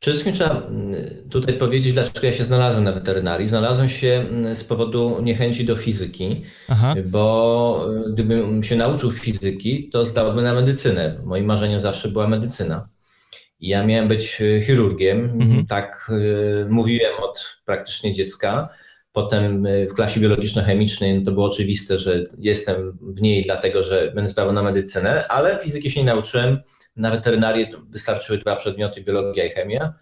Przede wszystkim trzeba mm, tutaj powiedzieć, dlaczego ja się znalazłem na weterynarii. Znalazłem się mm, z powodu niechęci do fizyki, Aha. bo y, gdybym się nauczył fizyki, to zdałbym na medycynę. Moim marzeniem zawsze była medycyna. Ja miałem być y, chirurgiem, mhm. tak y, mówiłem od praktycznie dziecka. Potem w klasie biologiczno-chemicznej no to było oczywiste, że jestem w niej dlatego, że będę zdawał na medycynę, ale fizyki się nie nauczyłem na weterynarię wystarczyły dwa przedmioty, biologia i chemia.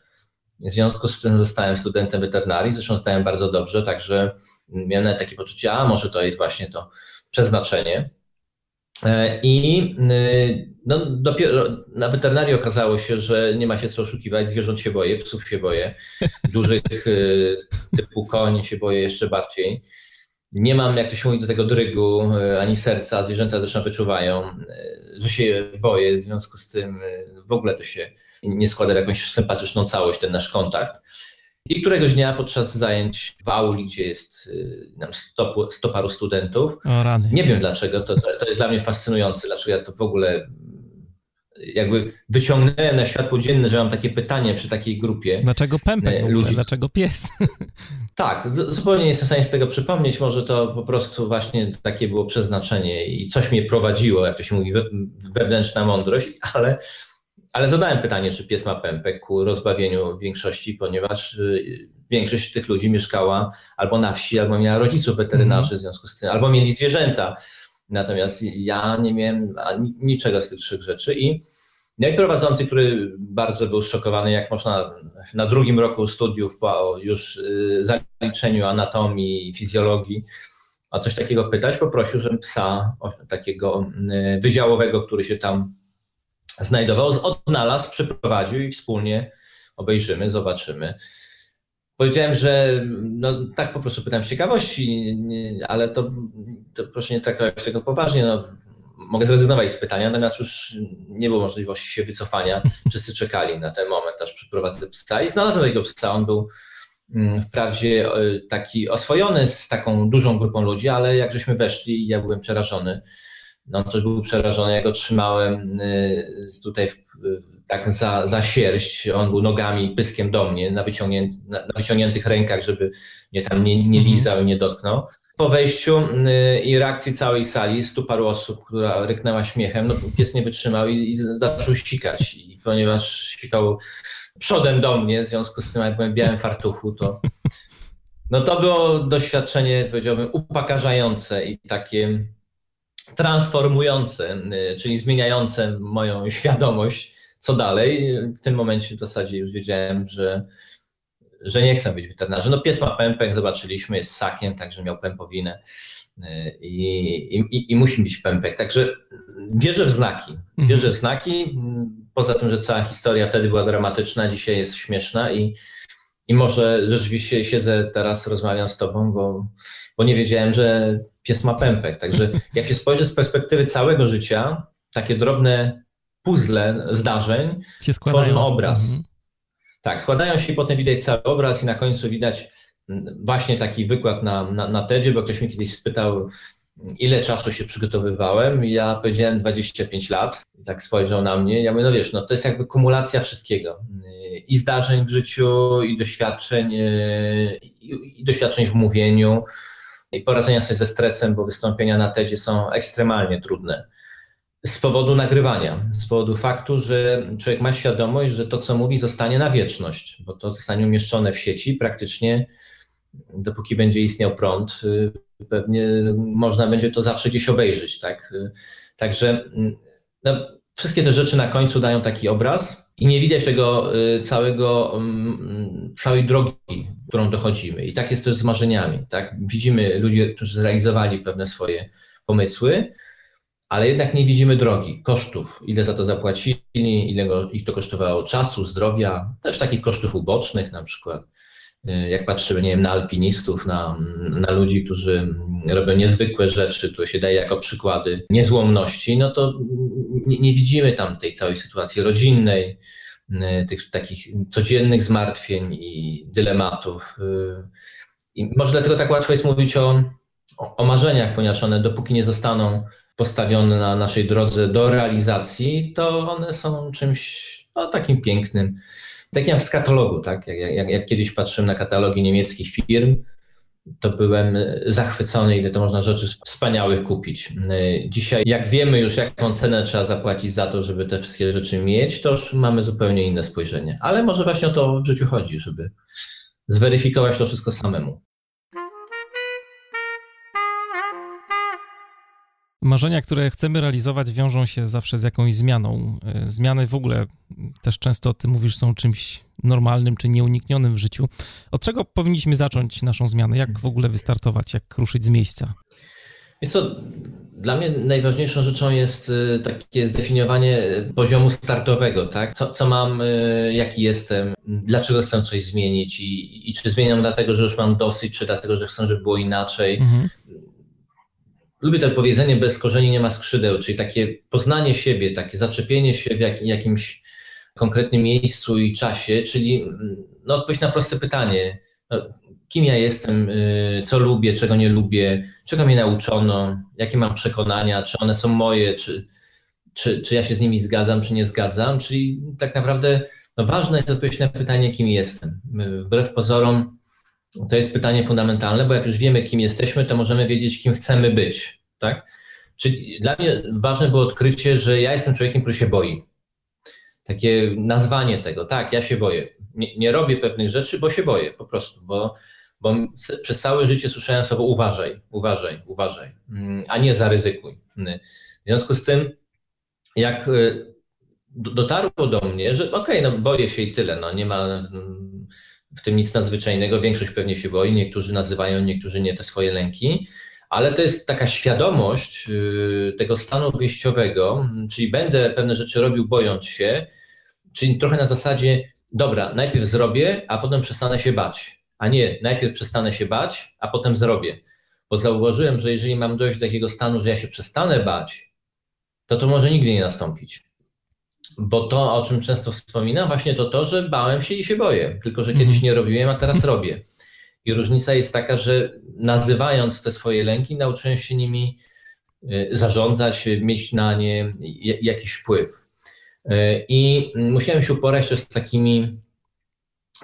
W związku z tym zostałem studentem weterynarii, zresztą zdałem bardzo dobrze, także miałem nawet takie poczucie, a może to jest właśnie to przeznaczenie. E, I y, no, dopiero na weterynarii okazało się, że nie ma się co oszukiwać, zwierząt się boję, psów się boję, dużych y, typu koń się boję jeszcze bardziej. Nie mam, jak to się mówi, do tego drygu y, ani serca, zwierzęta zresztą wyczuwają że się boję, w związku z tym y, w ogóle to się nie składa w jakąś sympatyczną całość, ten nasz kontakt. I któregoś dnia podczas zajęć w auli, gdzie jest y, nam sto, sto paru studentów, nie wiem dlaczego, to, to jest dla mnie fascynujące, dlaczego ja to w ogóle jakby wyciągnąłem na światło dzienne, że mam takie pytanie przy takiej grupie. Dlaczego pępek w ogóle? Ludzi. Dlaczego pies? Tak, zupełnie nie jestem w stanie z tego przypomnieć. Może to po prostu właśnie takie było przeznaczenie i coś mnie prowadziło, jak to się mówi, wewnętrzna mądrość, ale, ale zadałem pytanie, czy pies ma pępek ku rozbawieniu większości, ponieważ y, większość tych ludzi mieszkała albo na wsi, albo miała rodziców weterynarzy mm. w związku z tym, albo mieli zwierzęta. Natomiast ja nie miałem niczego z tych trzech rzeczy i jak prowadzący, który bardzo był szokowany, jak można na drugim roku studiów po już y, zaliczeniu anatomii, fizjologii, a coś takiego pytać, poprosił, żebym psa takiego y, wydziałowego, który się tam znajdował, odnalazł, przeprowadził i wspólnie obejrzymy, zobaczymy. Powiedziałem, że no, tak po prostu pytam z ciekawości, ale to, to proszę nie traktować tego poważnie. No, mogę zrezygnować z pytania, natomiast już nie było możliwości się wycofania. Wszyscy czekali na ten moment, aż przyprowadzę psa i znalazłem tego psa. On był mm, wprawdzie e, taki oswojony z taką dużą grupą ludzi, ale jak żeśmy weszli, ja byłem przerażony. No to był przerażony, ja go trzymałem e, tutaj w, tak za, za sierść, on był nogami, pyskiem do mnie, na, na, na wyciągniętych rękach, żeby mnie tam nie, nie mhm. lizał i nie dotknął. Po wejściu y, i reakcji całej sali, stu paru osób, która ryknęła śmiechem, no pies nie wytrzymał i, i zaczął ścikać. I ponieważ ścikał przodem do mnie, w związku z tym, jak byłem w białym fartuchu, to no to było doświadczenie, powiedziałbym, upakarzające i takie transformujące, y, czyli zmieniające moją świadomość co dalej. W tym momencie w zasadzie już wiedziałem, że, że nie chcę być weterynarzem. No pies ma pępek, zobaczyliśmy, jest sakiem, także miał pępowinę i, i, i musi mieć pępek. Także wierzę w znaki. Mhm. Wierzę w znaki. Poza tym, że cała historia wtedy była dramatyczna, dzisiaj jest śmieszna i, i może rzeczywiście siedzę teraz, rozmawiam z tobą, bo, bo nie wiedziałem, że pies ma pępek. Także jak się spojrzy z perspektywy całego życia, takie drobne puzzle zdarzeń tworzą obraz. Mhm. Tak, składają się i potem widać cały obraz i na końcu widać właśnie taki wykład na, na, na TEDzie, bo ktoś mnie kiedyś spytał, ile czasu się przygotowywałem ja powiedziałem 25 lat. I tak spojrzał na mnie. Ja mówię, no wiesz, no to jest jakby kumulacja wszystkiego. I zdarzeń w życiu, i doświadczeń, i, i doświadczeń w mówieniu, i poradzenia sobie ze stresem, bo wystąpienia na TEDzie są ekstremalnie trudne. Z powodu nagrywania, z powodu faktu, że człowiek ma świadomość, że to, co mówi, zostanie na wieczność, bo to zostanie umieszczone w sieci praktycznie dopóki będzie istniał prąd, y, pewnie można będzie to zawsze gdzieś obejrzeć, tak? Y, także mm, no, wszystkie te rzeczy na końcu dają taki obraz i nie widać tego y, całego, mm, całej drogi, którą dochodzimy. I tak jest też z marzeniami, tak? Widzimy ludzi, którzy zrealizowali pewne swoje pomysły, ale jednak nie widzimy drogi, kosztów, ile za to zapłacili, ile ich to kosztowało czasu, zdrowia, też takich kosztów ubocznych na przykład Y, jak patrzymy, nie wiem, na alpinistów, na, na ludzi, którzy robią niezwykłe rzeczy, które się daje jako przykłady niezłomności, no to nie, nie widzimy tam tej całej sytuacji rodzinnej, y, tych takich codziennych zmartwień i dylematów. Y, I może dlatego tak łatwo jest mówić o, o marzeniach, ponieważ one dopóki nie zostaną postawione na naszej drodze do realizacji, to one są czymś no, takim pięknym, tak jak z katalogu, tak? Jak, jak, jak kiedyś patrzyłem na katalogi niemieckich firm, to byłem zachwycony, ile to można rzeczy wspaniałych kupić. Dzisiaj, jak wiemy już, jaką cenę trzeba zapłacić za to, żeby te wszystkie rzeczy mieć, to już mamy zupełnie inne spojrzenie. Ale może właśnie o to w życiu chodzi, żeby zweryfikować to wszystko samemu. Marzenia, które chcemy realizować, wiążą się zawsze z jakąś zmianą. E, zmiany w ogóle też często, ty mówisz, są czymś normalnym czy nieuniknionym w życiu. Od czego powinniśmy zacząć naszą zmianę? Jak w ogóle wystartować? Jak ruszyć z miejsca? Jest to, dla mnie najważniejszą rzeczą jest e, takie zdefiniowanie poziomu startowego, tak? Co, co mam, e, jaki jestem, dlaczego chcę coś zmienić i, i czy zmieniam dlatego, że już mam dosyć, czy dlatego, że chcę, żeby było inaczej. Mhm lubię to powiedzenie bez korzeni nie ma skrzydeł, czyli takie poznanie siebie, takie zaczepienie się w jak, jakimś konkretnym miejscu i czasie, czyli no, odpowiedź na proste pytanie, no, kim ja jestem, y, co lubię, czego nie lubię, czego mnie nauczono, jakie mam przekonania, czy one są moje, czy, czy, czy ja się z nimi zgadzam, czy nie zgadzam, czyli tak naprawdę no, ważne jest odpowiedzieć na pytanie, kim jestem. Wbrew pozorom, to jest pytanie fundamentalne, bo jak już wiemy, kim jesteśmy, to możemy wiedzieć, kim chcemy być. Tak? Czyli dla mnie ważne było odkrycie, że ja jestem człowiekiem, który się boi. Takie nazwanie tego, tak, ja się boję. Nie, nie robię pewnych rzeczy, bo się boję po prostu, bo, bo przez całe życie słyszałem słowo uważaj, uważaj, uważaj, mm, a nie zaryzykuj. W związku z tym, jak y, dotarło do mnie, że okej, okay, no boję się i tyle, no nie ma w tym nic nadzwyczajnego, większość pewnie się boi, niektórzy nazywają, niektórzy nie te swoje lęki, ale to jest taka świadomość y, tego stanu wyjściowego, czyli będę pewne rzeczy robił bojąc się, czyli trochę na zasadzie, dobra, najpierw zrobię, a potem przestanę się bać, a nie najpierw przestanę się bać, a potem zrobię. Bo zauważyłem, że jeżeli mam dojść do takiego stanu, że ja się przestanę bać, to to może nigdy nie nastąpić. Bo to, o czym często wspominam, właśnie to to, że bałem się i się boję. Tylko, że kiedyś mhm. nie robiłem, a teraz robię. I różnica jest taka, że nazywając te swoje lęki, nauczyłem się nimi y, zarządzać, mieć na nie jakiś wpływ. Y, I musiałem się uporać też z takimi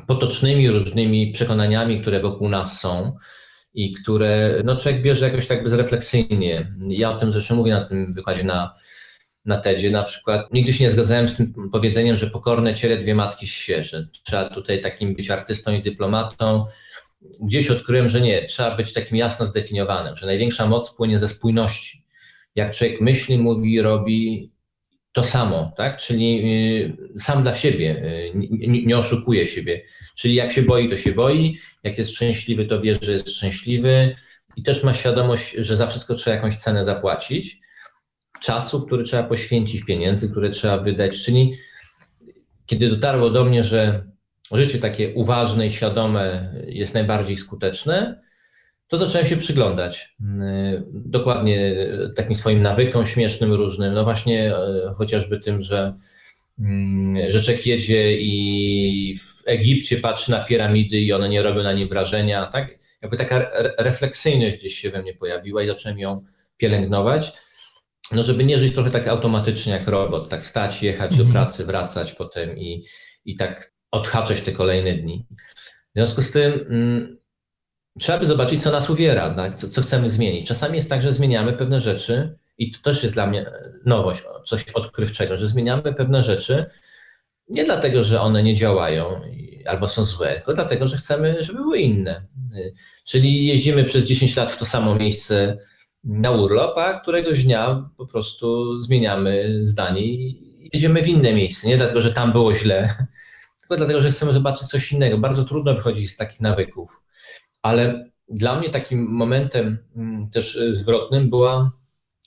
potocznymi różnymi przekonaniami, które wokół nas są i które no, człowiek bierze jakoś tak bezrefleksyjnie. Ja o tym zresztą mówię na tym wykładzie na na TEDzie na przykład. Nigdy się nie zgadzałem z tym powiedzeniem, że pokorne ciele dwie matki świeże. Trzeba tutaj takim być artystą i dyplomatą. Gdzieś odkryłem, że nie, trzeba być takim jasno zdefiniowanym, że największa moc płynie ze spójności. Jak człowiek myśli, mówi, robi to samo, tak? Czyli sam dla siebie, nie, nie oszukuje siebie. Czyli jak się boi, to się boi, jak jest szczęśliwy, to wie, że jest szczęśliwy i też ma świadomość, że za wszystko trzeba jakąś cenę zapłacić, czasu, który trzeba poświęcić, pieniędzy, które trzeba wydać. Czyli kiedy dotarło do mnie, że życie takie uważne i świadome jest najbardziej skuteczne, to zacząłem się przyglądać mm, dokładnie takim swoim nawykom śmiesznym, różnym. No właśnie e, chociażby tym, że mm, Rzeczek jedzie i w Egipcie patrzy na piramidy i one nie robią na nim wrażenia. Tak? Jakby taka refleksyjność gdzieś się we mnie pojawiła i zacząłem ją pielęgnować. No, żeby nie żyć trochę tak automatycznie jak robot, tak wstać, jechać do mhm. pracy, wracać potem i, i tak odhaczać te kolejne dni. W związku z tym mm, trzeba by zobaczyć, co nas uwiera, tak? co, co chcemy zmienić. Czasami jest tak, że zmieniamy pewne rzeczy i to też jest dla mnie nowość, coś odkrywczego, że zmieniamy pewne rzeczy nie dlatego, że one nie działają albo są złe, tylko dlatego, że chcemy, żeby były inne. Czyli jeździmy przez 10 lat w to samo miejsce na urlop, a któregoś dnia po prostu zmieniamy zdanie i jedziemy w inne miejsce. Nie dlatego, że tam było źle, tylko dlatego, że chcemy zobaczyć coś innego. Bardzo trudno wychodzić z takich nawyków. Ale dla mnie takim momentem mm, też zwrotnym była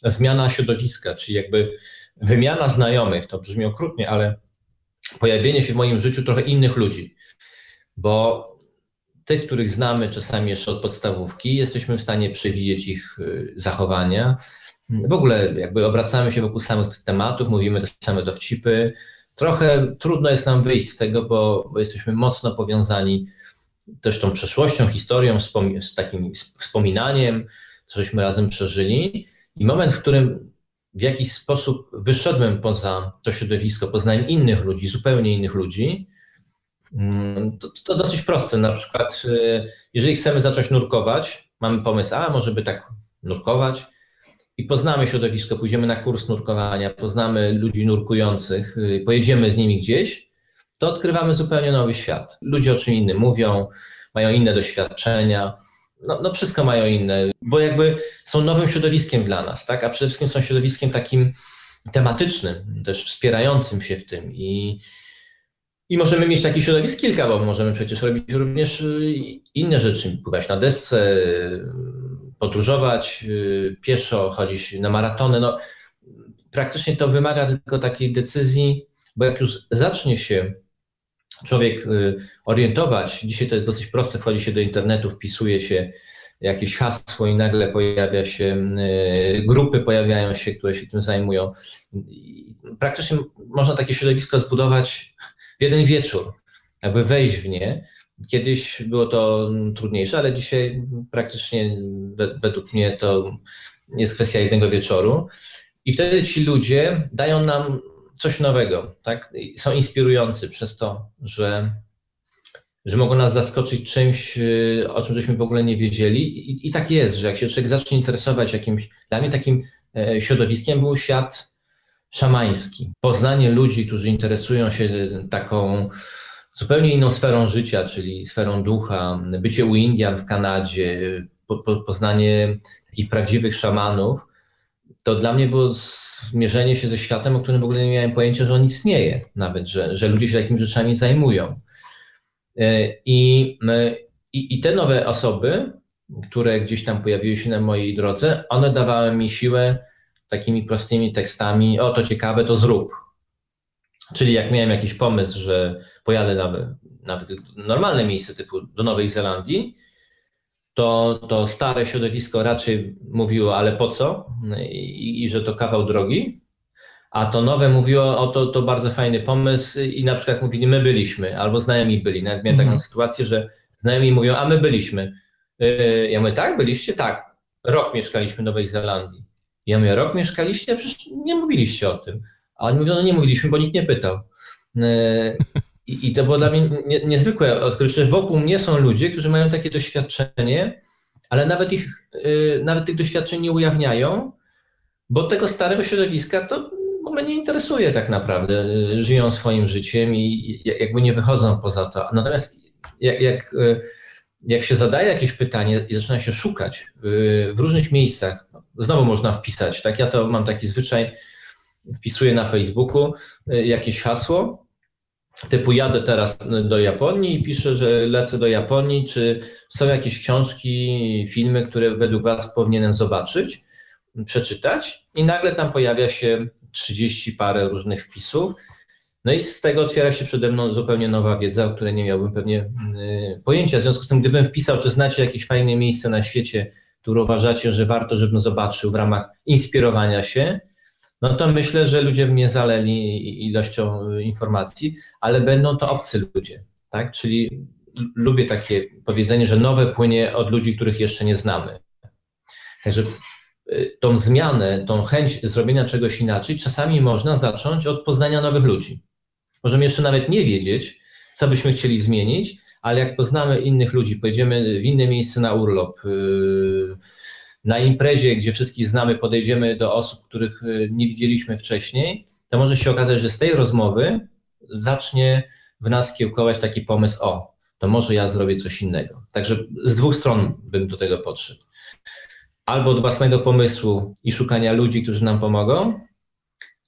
zmiana środowiska, czyli jakby wymiana znajomych. To brzmi okrutnie, ale pojawienie się w moim życiu trochę innych ludzi. Bo tych, których znamy czasami jeszcze od podstawówki, jesteśmy w stanie przewidzieć ich y, zachowania. W ogóle jakby obracamy się wokół samych tematów, mówimy te same dowcipy. Trochę trudno jest nam wyjść z tego, bo, bo jesteśmy mocno powiązani też tą przeszłością, historią, z takim wspominaniem, co żeśmy razem przeżyli. I moment, w którym w jakiś sposób wyszedłem poza to środowisko, poznałem innych ludzi, zupełnie innych ludzi, to, to dosyć proste. Na przykład, y, jeżeli chcemy zacząć nurkować, mamy pomysł, a może by tak nurkować, i poznamy środowisko, pójdziemy na kurs nurkowania, poznamy ludzi nurkujących, y, pojedziemy z nimi gdzieś, to odkrywamy zupełnie nowy świat. Ludzie o czym innym mówią, mają inne doświadczenia, no, no wszystko mają inne, bo jakby są nowym środowiskiem dla nas, tak? a przede wszystkim są środowiskiem takim tematycznym, też wspierającym się w tym i, i możemy mieć takich środowisk kilka, bo możemy przecież robić również y, inne rzeczy, pływać na desce, podróżować y, pieszo, chodzić na maratony. No, praktycznie to wymaga tylko takiej decyzji, bo jak już zacznie się człowiek y, orientować, dzisiaj to jest dosyć proste, wchodzi się do internetu, wpisuje się jakieś hasło i nagle pojawia się, y, grupy pojawiają się, które się tym zajmują. Praktycznie można takie środowisko zbudować jeden wieczór, jakby wejść w nie. Kiedyś było to trudniejsze, ale dzisiaj praktycznie według mnie to jest kwestia jednego wieczoru. I wtedy ci ludzie dają nam coś nowego, tak? Są inspirujący przez to, że, że mogą nas zaskoczyć czymś, y, o czym żeśmy w ogóle nie wiedzieli. I, I, tak jest, że jak się człowiek zacznie interesować jakimś, dla mnie takim e, środowiskiem był świat szamański. Poznanie ludzi, którzy interesują się taką zupełnie inną sferą życia, czyli sferą ducha, bycie u Indian w Kanadzie, po, po, poznanie takich prawdziwych szamanów, to dla mnie było zmierzenie się ze światem, o którym w ogóle nie miałem pojęcia, że on istnieje, nawet, że, że ludzie się takimi rzeczami zajmują. E, I, e, i, I te nowe osoby, które gdzieś tam pojawiły się na mojej drodze, one dawały mi siłę takimi prostymi tekstami, o to ciekawe, to zrób. Czyli jak miałem jakiś pomysł, że pojadę nawet, nawet normalne miejsce typu do Nowej Zelandii, to, to stare środowisko raczej mówiło, ale po co? I, I, że to kawał drogi. A to nowe mówiło, o to, to bardzo fajny pomysł i na przykład mówili, my byliśmy, albo znajomi byli. Nawet miałem mhm. taką sytuację, że znajomi mówią, a my byliśmy. Y, ja mówię, tak, byliście? Tak. Rok mieszkaliśmy w Nowej Zelandii. Ja mówię, rok mieszkaliście? Przecież nie mówiliście o tym. A oni mówią, no nie mówiliśmy, bo nikt nie pytał. Y, i, I, to było dla mnie nie, niezwykłe odkrycie, że wokół mnie są ludzie, którzy mają takie doświadczenie, ale nawet, ich, yy, nawet tych doświadczeń nie ujawniają, bo tego starego środowiska to w ogóle nie interesuje tak naprawdę. Yy, żyją swoim życiem i, jakby nie wychodzą poza to. Natomiast jak, jak, jak się zadaje jakieś pytanie i zaczyna się szukać w różnych miejscach, znowu można wpisać, tak? Ja to mam taki zwyczaj, wpisuje na Facebooku jakieś hasło, typu jadę teraz do Japonii i piszę, że lecę do Japonii, czy są jakieś książki, filmy, które według Was powinienem zobaczyć, przeczytać i nagle tam pojawia się 30 parę różnych wpisów. No i z tego otwiera się przede mną zupełnie nowa wiedza, o której nie miałbym pewnie y, pojęcia. W związku z tym, gdybym wpisał, czy znacie jakieś fajne miejsce na świecie, które uważacie, że warto, żebym zobaczył w ramach inspirowania się, no to myślę, że ludzie mnie zaleli ilością y, informacji, ale będą to obcy ludzie, tak? Czyli lubię takie powiedzenie, że nowe płynie od ludzi, których jeszcze nie znamy. Także y, tą zmianę, tą chęć zrobienia czegoś inaczej czasami można zacząć od poznania nowych ludzi. Możemy jeszcze nawet nie wiedzieć, co byśmy chcieli zmienić, ale jak poznamy innych ludzi, pojedziemy w inne miejsce na urlop, yy, na imprezie, gdzie wszystkich znamy, podejdziemy do osób, których y, nie widzieliśmy wcześniej, to może się okazać, że z tej rozmowy zacznie w nas kiełkować taki pomysł, o, to może ja zrobię coś innego. Także z dwóch stron bym do tego podszedł. Albo od własnego pomysłu i szukania ludzi, którzy nam pomogą,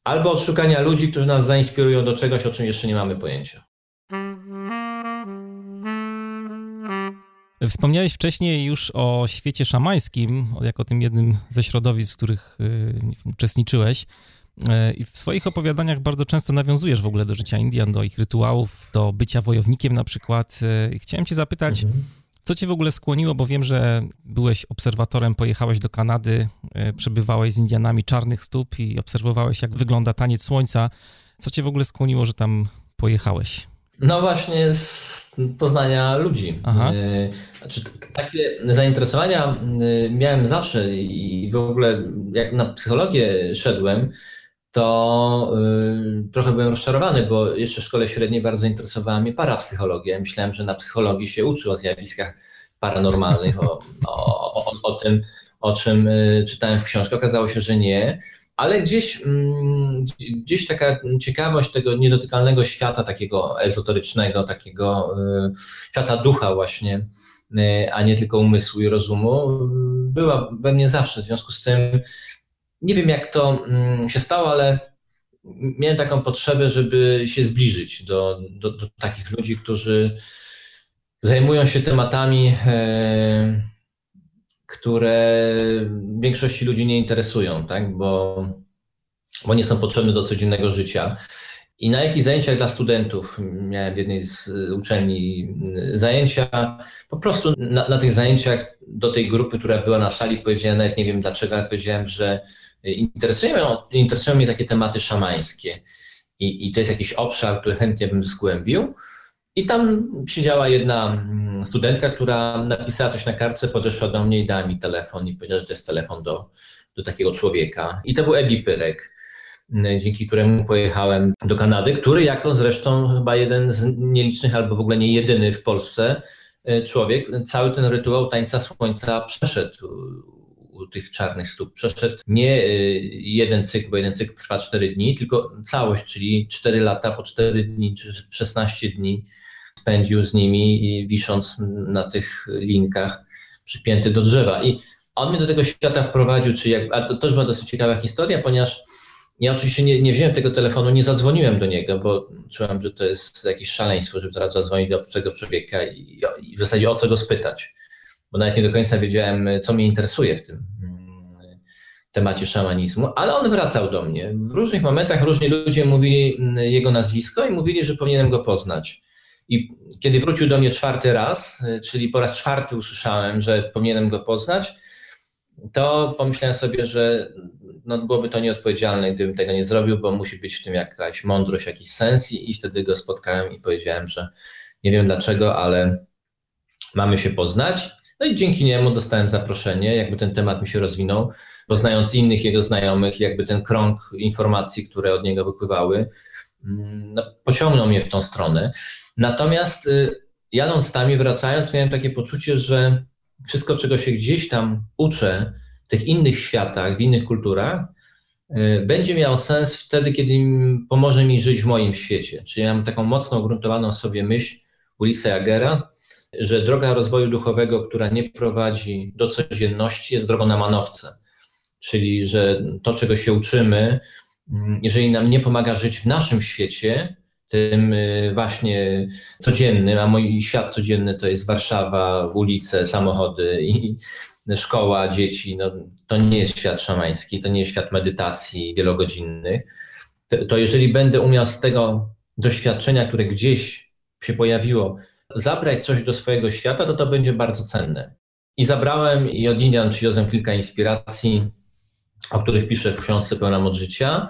albo od szukania ludzi, którzy nas zainspirują do czegoś, o czym jeszcze nie mamy pojęcia. Wspomniałeś wcześniej już o świecie szamańskim, jako tym jednym ze środowisk, w których y, uczestniczyłeś. Y, I w swoich opowiadaniach bardzo często nawiązujesz w ogóle do życia Indian, do ich rytuałów, do bycia wojownikiem na przykład. Y, chciałem cię zapytać, mhm. co cię w ogóle skłoniło, bo wiem, że byłeś obserwatorem, pojechałeś do Kanady, przebywałeś z Indianami czarnych stóp i obserwowałeś, jak wygląda taniec słońca. Co cię w ogóle skłoniło, że tam pojechałeś? No właśnie z poznania ludzi. Aha. E, znaczy, takie zainteresowania e, miałem zawsze i w ogóle jak na psychologię szedłem, to e, trochę byłem rozczarowany, bo jeszcze w szkole średniej bardzo interesowała mnie parapsychologia. Myślałem, że na psychologii się uczy o zjawiskach paranormalnych, o, o, o, o tym, o czym czytałem w książce. Okazało się, że nie ale gdzieś, mm, gdzieś taka ciekawość tego niedotykalnego świata, takiego ezoterycznego, takiego y, świata ducha właśnie, y, a nie tylko umysłu i rozumu, była we mnie zawsze. W związku z tym nie wiem, jak to mm, się stało, ale miałem taką potrzebę, żeby się zbliżyć do, do, do takich ludzi, którzy zajmują się tematami e, które większości ludzi nie interesują, tak? bo, bo nie są potrzebne do codziennego życia. I na jakich zajęciach dla studentów, miałem w jednej z uczelni zajęcia, po prostu na, na, tych zajęciach do tej grupy, która była na sali, powiedziałem, nawet nie wiem dlaczego, ale powiedziałem, że interesują, interesują mnie takie tematy szamańskie. I, I to jest jakiś obszar, który chętnie bym zgłębił. I tam siedziała jedna mm, studentka, która napisała coś na kartce, podeszła do mnie i dała mi telefon i powiedziała, że to jest telefon do, do takiego człowieka. I to był Edi Pyrek, mm, dzięki któremu pojechałem do Kanady, który jako zresztą chyba jeden z nielicznych albo w ogóle nie jedyny w Polsce e, człowiek cały ten rytuał tańca słońca przeszedł u tych czarnych stóp. Przeszedł nie e, jeden cykl, bo jeden cykl trwa 4 dni, tylko całość, czyli 4 lata po 4 dni czy 16 dni spędził z nimi, wisząc na tych linkach przypięty do drzewa. I on mnie do tego świata wprowadził, czy jak, a to też była dosyć ciekawa historia, ponieważ ja oczywiście nie, nie wziąłem tego telefonu, nie zadzwoniłem do niego, bo czułem, że to jest jakieś szaleństwo, żeby teraz zadzwonić do obcego człowieka i, i w zasadzie o co go spytać. Bo nawet nie do końca wiedziałem, co mnie interesuje w tym mm, temacie szamanizmu, ale on wracał do mnie. W różnych momentach różni ludzie mówili mm, jego nazwisko i mówili, że powinienem go poznać. I kiedy wrócił do mnie czwarty raz, y, czyli po raz czwarty usłyszałem, że powinienem go poznać, to pomyślałem sobie, że no, byłoby to nieodpowiedzialne, gdybym tego nie zrobił, bo musi być w tym jakaś mądrość, jakiś sens i, wtedy go spotkałem i powiedziałem, że nie wiem dlaczego, ale mamy się poznać. No i dzięki niemu dostałem zaproszenie, jakby ten temat mi się rozwinął, bo znając innych jego znajomych, jakby ten krąg informacji, które od niego wypływały, mm, no, pociągnął mnie w tą stronę. Natomiast y, jadąc tam i wracając, miałem takie poczucie, że wszystko, czego się gdzieś tam uczę w tych innych światach, w innych kulturach, y, będzie miało sens wtedy, kiedy pomoże mi żyć w moim świecie. Czyli mam taką mocno ugruntowaną sobie myśl Ulisa Jagera, że droga rozwoju duchowego, która nie prowadzi do codzienności, jest drogą na manowce. Czyli, że to, czego się uczymy, jeżeli nam nie pomaga żyć w naszym świecie, tym y, właśnie codziennym, a mój świat codzienny to jest Warszawa, ulice, samochody i szkoła, dzieci, no, to nie jest świat szamański, to nie jest świat medytacji wielogodzinnych, to, to jeżeli będę umiał z tego doświadczenia, które gdzieś się pojawiło, zabrać coś do swojego świata, to to będzie bardzo cenne. I zabrałem i od Indian przywiozłem kilka inspiracji, o których piszę w książce Pełna Moc Życia.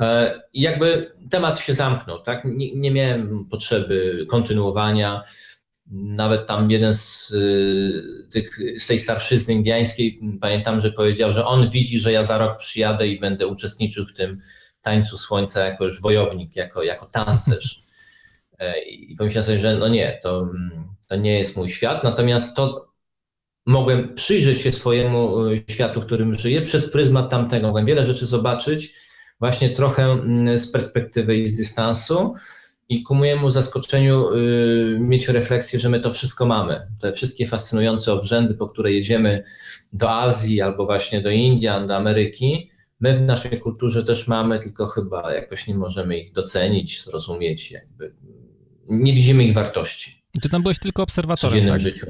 E, I jakby temat się zamknął, tak? Nie, nie miałem potrzeby kontynuowania. Nawet tam jeden z, y, tych, z tej starszyzny indiańskiej, pamiętam, że powiedział, że on widzi, że ja za rok przyjadę i będę uczestniczył w tym tańcu słońca jako już wojownik, jako, jako tancerz. E, I pomyślałem sobie, że no nie, to, to nie jest mój świat, natomiast to mogłem przyjrzeć się swojemu y, światu, w którym żyję, przez pryzmat tamtego. Mogłem wiele rzeczy zobaczyć, właśnie trochę z perspektywy i z dystansu i ku mojemu zaskoczeniu y, mieć refleksję, że my to wszystko mamy. Te wszystkie fascynujące obrzędy, po które jedziemy do Azji albo właśnie do Indian, do Ameryki, my w naszej kulturze też mamy, tylko chyba jakoś nie możemy ich docenić, zrozumieć, jakby nie widzimy ich wartości. Ty tam byłeś tylko obserwatorem, tak? życiu.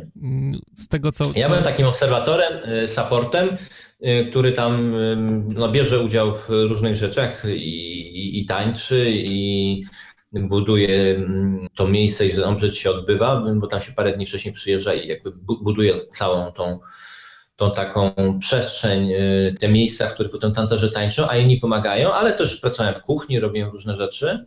Z tego, co... Ja byłem takim obserwatorem, y, supportem, który tam no, bierze udział w różnych rzeczach i, i, i tańczy, i buduje to miejsce, gdzie omrzeć się odbywa, bo tam się parę dni wcześniej przyjeżdża i jakby buduje całą tą, tą taką przestrzeń, y, te miejsca, w których potem tancerze tańczą, a inni pomagają, ale też pracowałem w kuchni, robiłem różne rzeczy.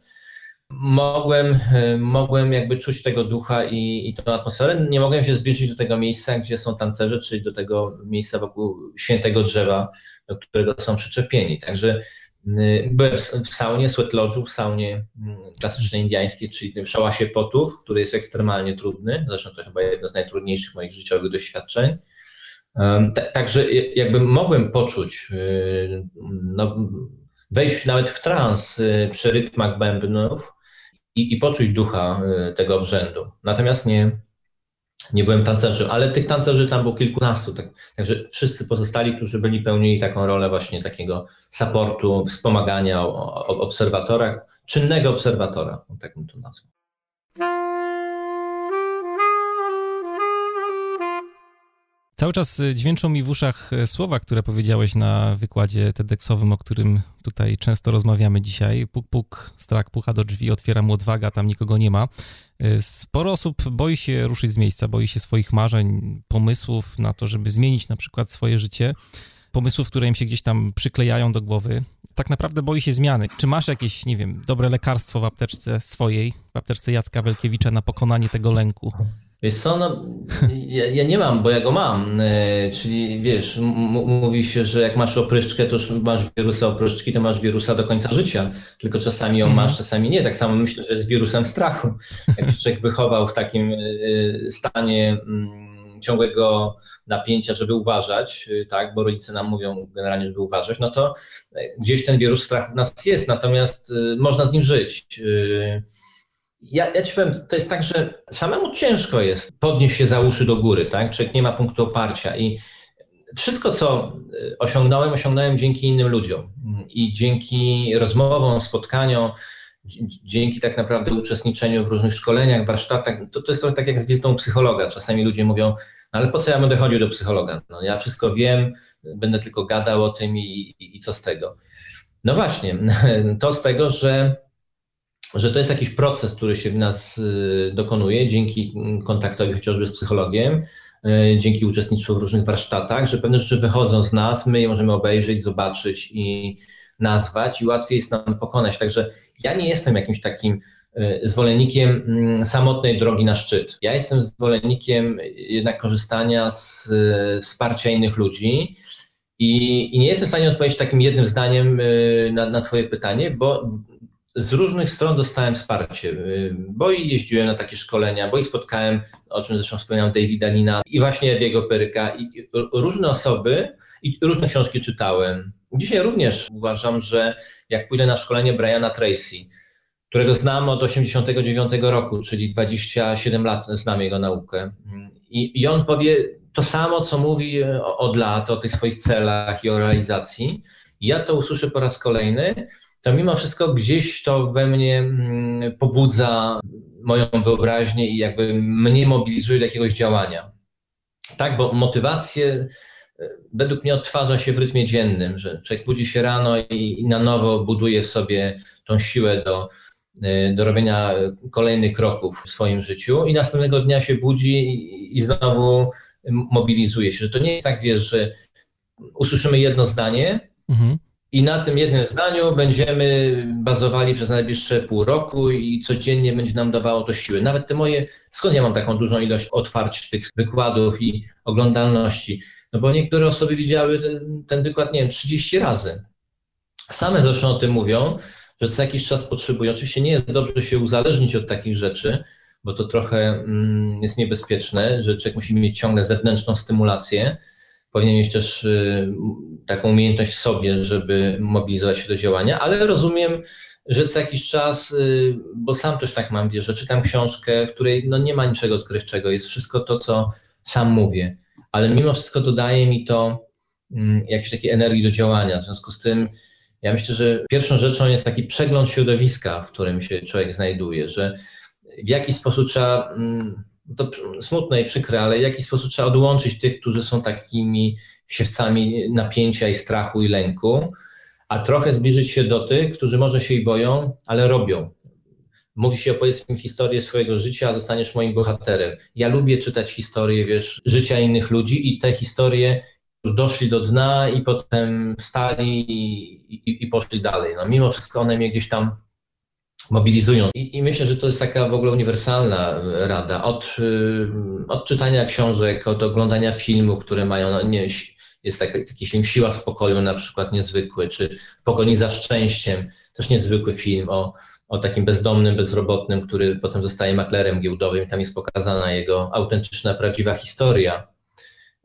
Mogłem, y, mogłem jakby czuć tego ducha i, i tą atmosferę. Nie mogłem się zbliżyć do tego miejsca, gdzie są tancerze, czyli do tego miejsca wokół świętego drzewa, do którego są przyczepieni. Także byłem w saunie, sweat lodge'u, w saunie klasycznej indiańskiej, czyli w szałasie potów, który jest ekstremalnie trudny. Zresztą to chyba jedno z najtrudniejszych moich życiowych doświadczeń. Także jakby mogłem poczuć, y, no, wejść nawet w trans przy rytmach bębnów i, i poczuć ducha tego obrzędu. Natomiast nie, nie byłem tancerzem, ale tych tancerzy tam było kilkunastu, tak, także wszyscy pozostali, którzy byli pełnili taką rolę właśnie takiego supportu, wspomagania o, o obserwatora, czynnego obserwatora, tak bym to nazwał. Cały czas y, dźwięczą mi w uszach y, słowa, które powiedziałeś na wykładzie TEDxowym, o którym tutaj często rozmawiamy dzisiaj. Puk, puk, strach pucha do drzwi, otwiera mu odwaga, tam nikogo nie ma. Y, sporo osób boi się ruszyć z miejsca, boi się swoich marzeń, pomysłów na to, żeby zmienić na przykład swoje życie, pomysłów, które im się gdzieś tam przyklejają do głowy. Tak naprawdę boi się zmiany. Czy masz jakieś, nie wiem, dobre lekarstwo w apteczce swojej, w apteczce Jacka Welkiewicza na pokonanie tego lęku? Wiesz co, no, ja, ja, nie mam, bo ja go mam. E, czyli wiesz, mówi się, że jak masz opryszczkę, to już masz wirusa opryszczki, to masz wirusa do końca życia. Tylko czasami ją masz, czasami nie. Tak samo myślę, że z wirusem strachu. Jak się człowiek wychował w takim e, stanie mm, ciągłego napięcia, żeby uważać, e, tak, bo rodzice nam mówią generalnie, żeby uważać, no to gdzieś ten wirus strachu w nas jest, natomiast można z nim żyć ja, ja ci powiem, to jest tak, że samemu ciężko jest podnieść się za uszy do góry, tak? Człowiek nie ma punktu oparcia i wszystko, co y, osiągnąłem, osiągnąłem dzięki innym ludziom i dzięki rozmowom, spotkaniom, dzięki tak naprawdę uczestniczeniu w różnych szkoleniach, warsztatach. To, to jest trochę tak jak z wizytą psychologa. Czasami ludzie mówią, no ale po co ja będę chodził do psychologa? No, ja wszystko wiem, będę tylko gadał o tym i, i, i co z tego? No właśnie, to z tego, że że to jest jakiś proces, który się w nas y, dokonuje dzięki kontaktowi chociażby z psychologiem, y, dzięki uczestnictwu w różnych warsztatach, że pewne rzeczy wychodzą z nas, my je możemy obejrzeć, zobaczyć i nazwać i łatwiej jest nam pokonać. Także ja nie jestem jakimś takim y, zwolennikiem mm, samotnej drogi na szczyt. Ja jestem zwolennikiem jednak korzystania z wsparcia innych ludzi. I, I, nie jestem w stanie odpowiedzieć takim jednym zdaniem na, na Twoje pytanie, bo z różnych stron dostałem wsparcie, y, bo i jeździłem na takie szkolenia, bo i spotkałem, o czym zresztą wspomniałem, Davida Nina i właśnie Ediego Peryka i różne osoby i różne książki czytałem. Dzisiaj również uważam, że jak pójdę na szkolenie Briana Tracy, którego znam od 89 roku, czyli 27 lat znam jego naukę i, i on powie to samo, co mówi od lat o tych swoich celach i o realizacji. Ja to usłyszę po raz kolejny to mimo wszystko gdzieś to we mnie mm, pobudza moją wyobraźnię i jakby mnie mobilizuje do jakiegoś działania. Tak, bo motywację e, według mnie odtwarza się w rytmie dziennym, że człowiek budzi się rano i, i na nowo buduje sobie tą siłę do, e, do robienia kolejnych kroków w swoim życiu i następnego dnia się budzi i, i znowu mobilizuje się. Że to nie jest tak, wiesz, że usłyszymy jedno zdanie, mhm. I na tym jednym zdaniu będziemy bazowali przez najbliższe pół roku i codziennie będzie nam dawało to siły. Nawet te moje, skąd ja mam taką dużą ilość otwarć tych wykładów i oglądalności? No bo niektóre osoby widziały ten, ten wykład, nie wiem, 30 razy. Same zresztą o tym mówią, że co jakiś czas potrzebują. Oczywiście nie jest dobrze się uzależnić od takich rzeczy, bo to trochę mm, jest niebezpieczne, że człowiek musi mieć ciągle zewnętrzną stymulację powinien mieć też y, taką umiejętność w sobie, żeby mobilizować się do działania, ale rozumiem, że co jakiś czas, y, bo sam też tak mam, wiesz, że czytam książkę, w której no nie ma niczego odkrywczego, jest wszystko to, co sam mówię, ale mimo wszystko dodaje mi to mm, jakiejś takiej energii do działania. W związku z tym ja myślę, że pierwszą rzeczą jest taki przegląd środowiska, w którym się człowiek znajduje, że w jaki sposób trzeba mm, to smutne i przykre, ale w jaki sposób trzeba odłączyć tych, którzy są takimi siewcami napięcia i strachu i lęku, a trochę zbliżyć się do tych, którzy może się i boją, ale robią. Mówi się, opowiedz mi historię swojego życia, a zostaniesz moim bohaterem. Ja lubię czytać historie, wiesz, życia innych ludzi i te historie już doszli do dna i potem wstali i, i, i poszli dalej. No, mimo wszystko one mnie gdzieś tam mobilizują. I, I, myślę, że to jest taka w ogóle uniwersalna rada. Od, y, od czytania książek, od oglądania filmów, które mają, no nie, jest taki, taki film Siła Spokoju na przykład niezwykły, czy Pogoni za szczęściem, też niezwykły film o, o takim bezdomnym, bezrobotnym, który potem zostaje maklerem giełdowym. Tam jest pokazana jego autentyczna, prawdziwa historia.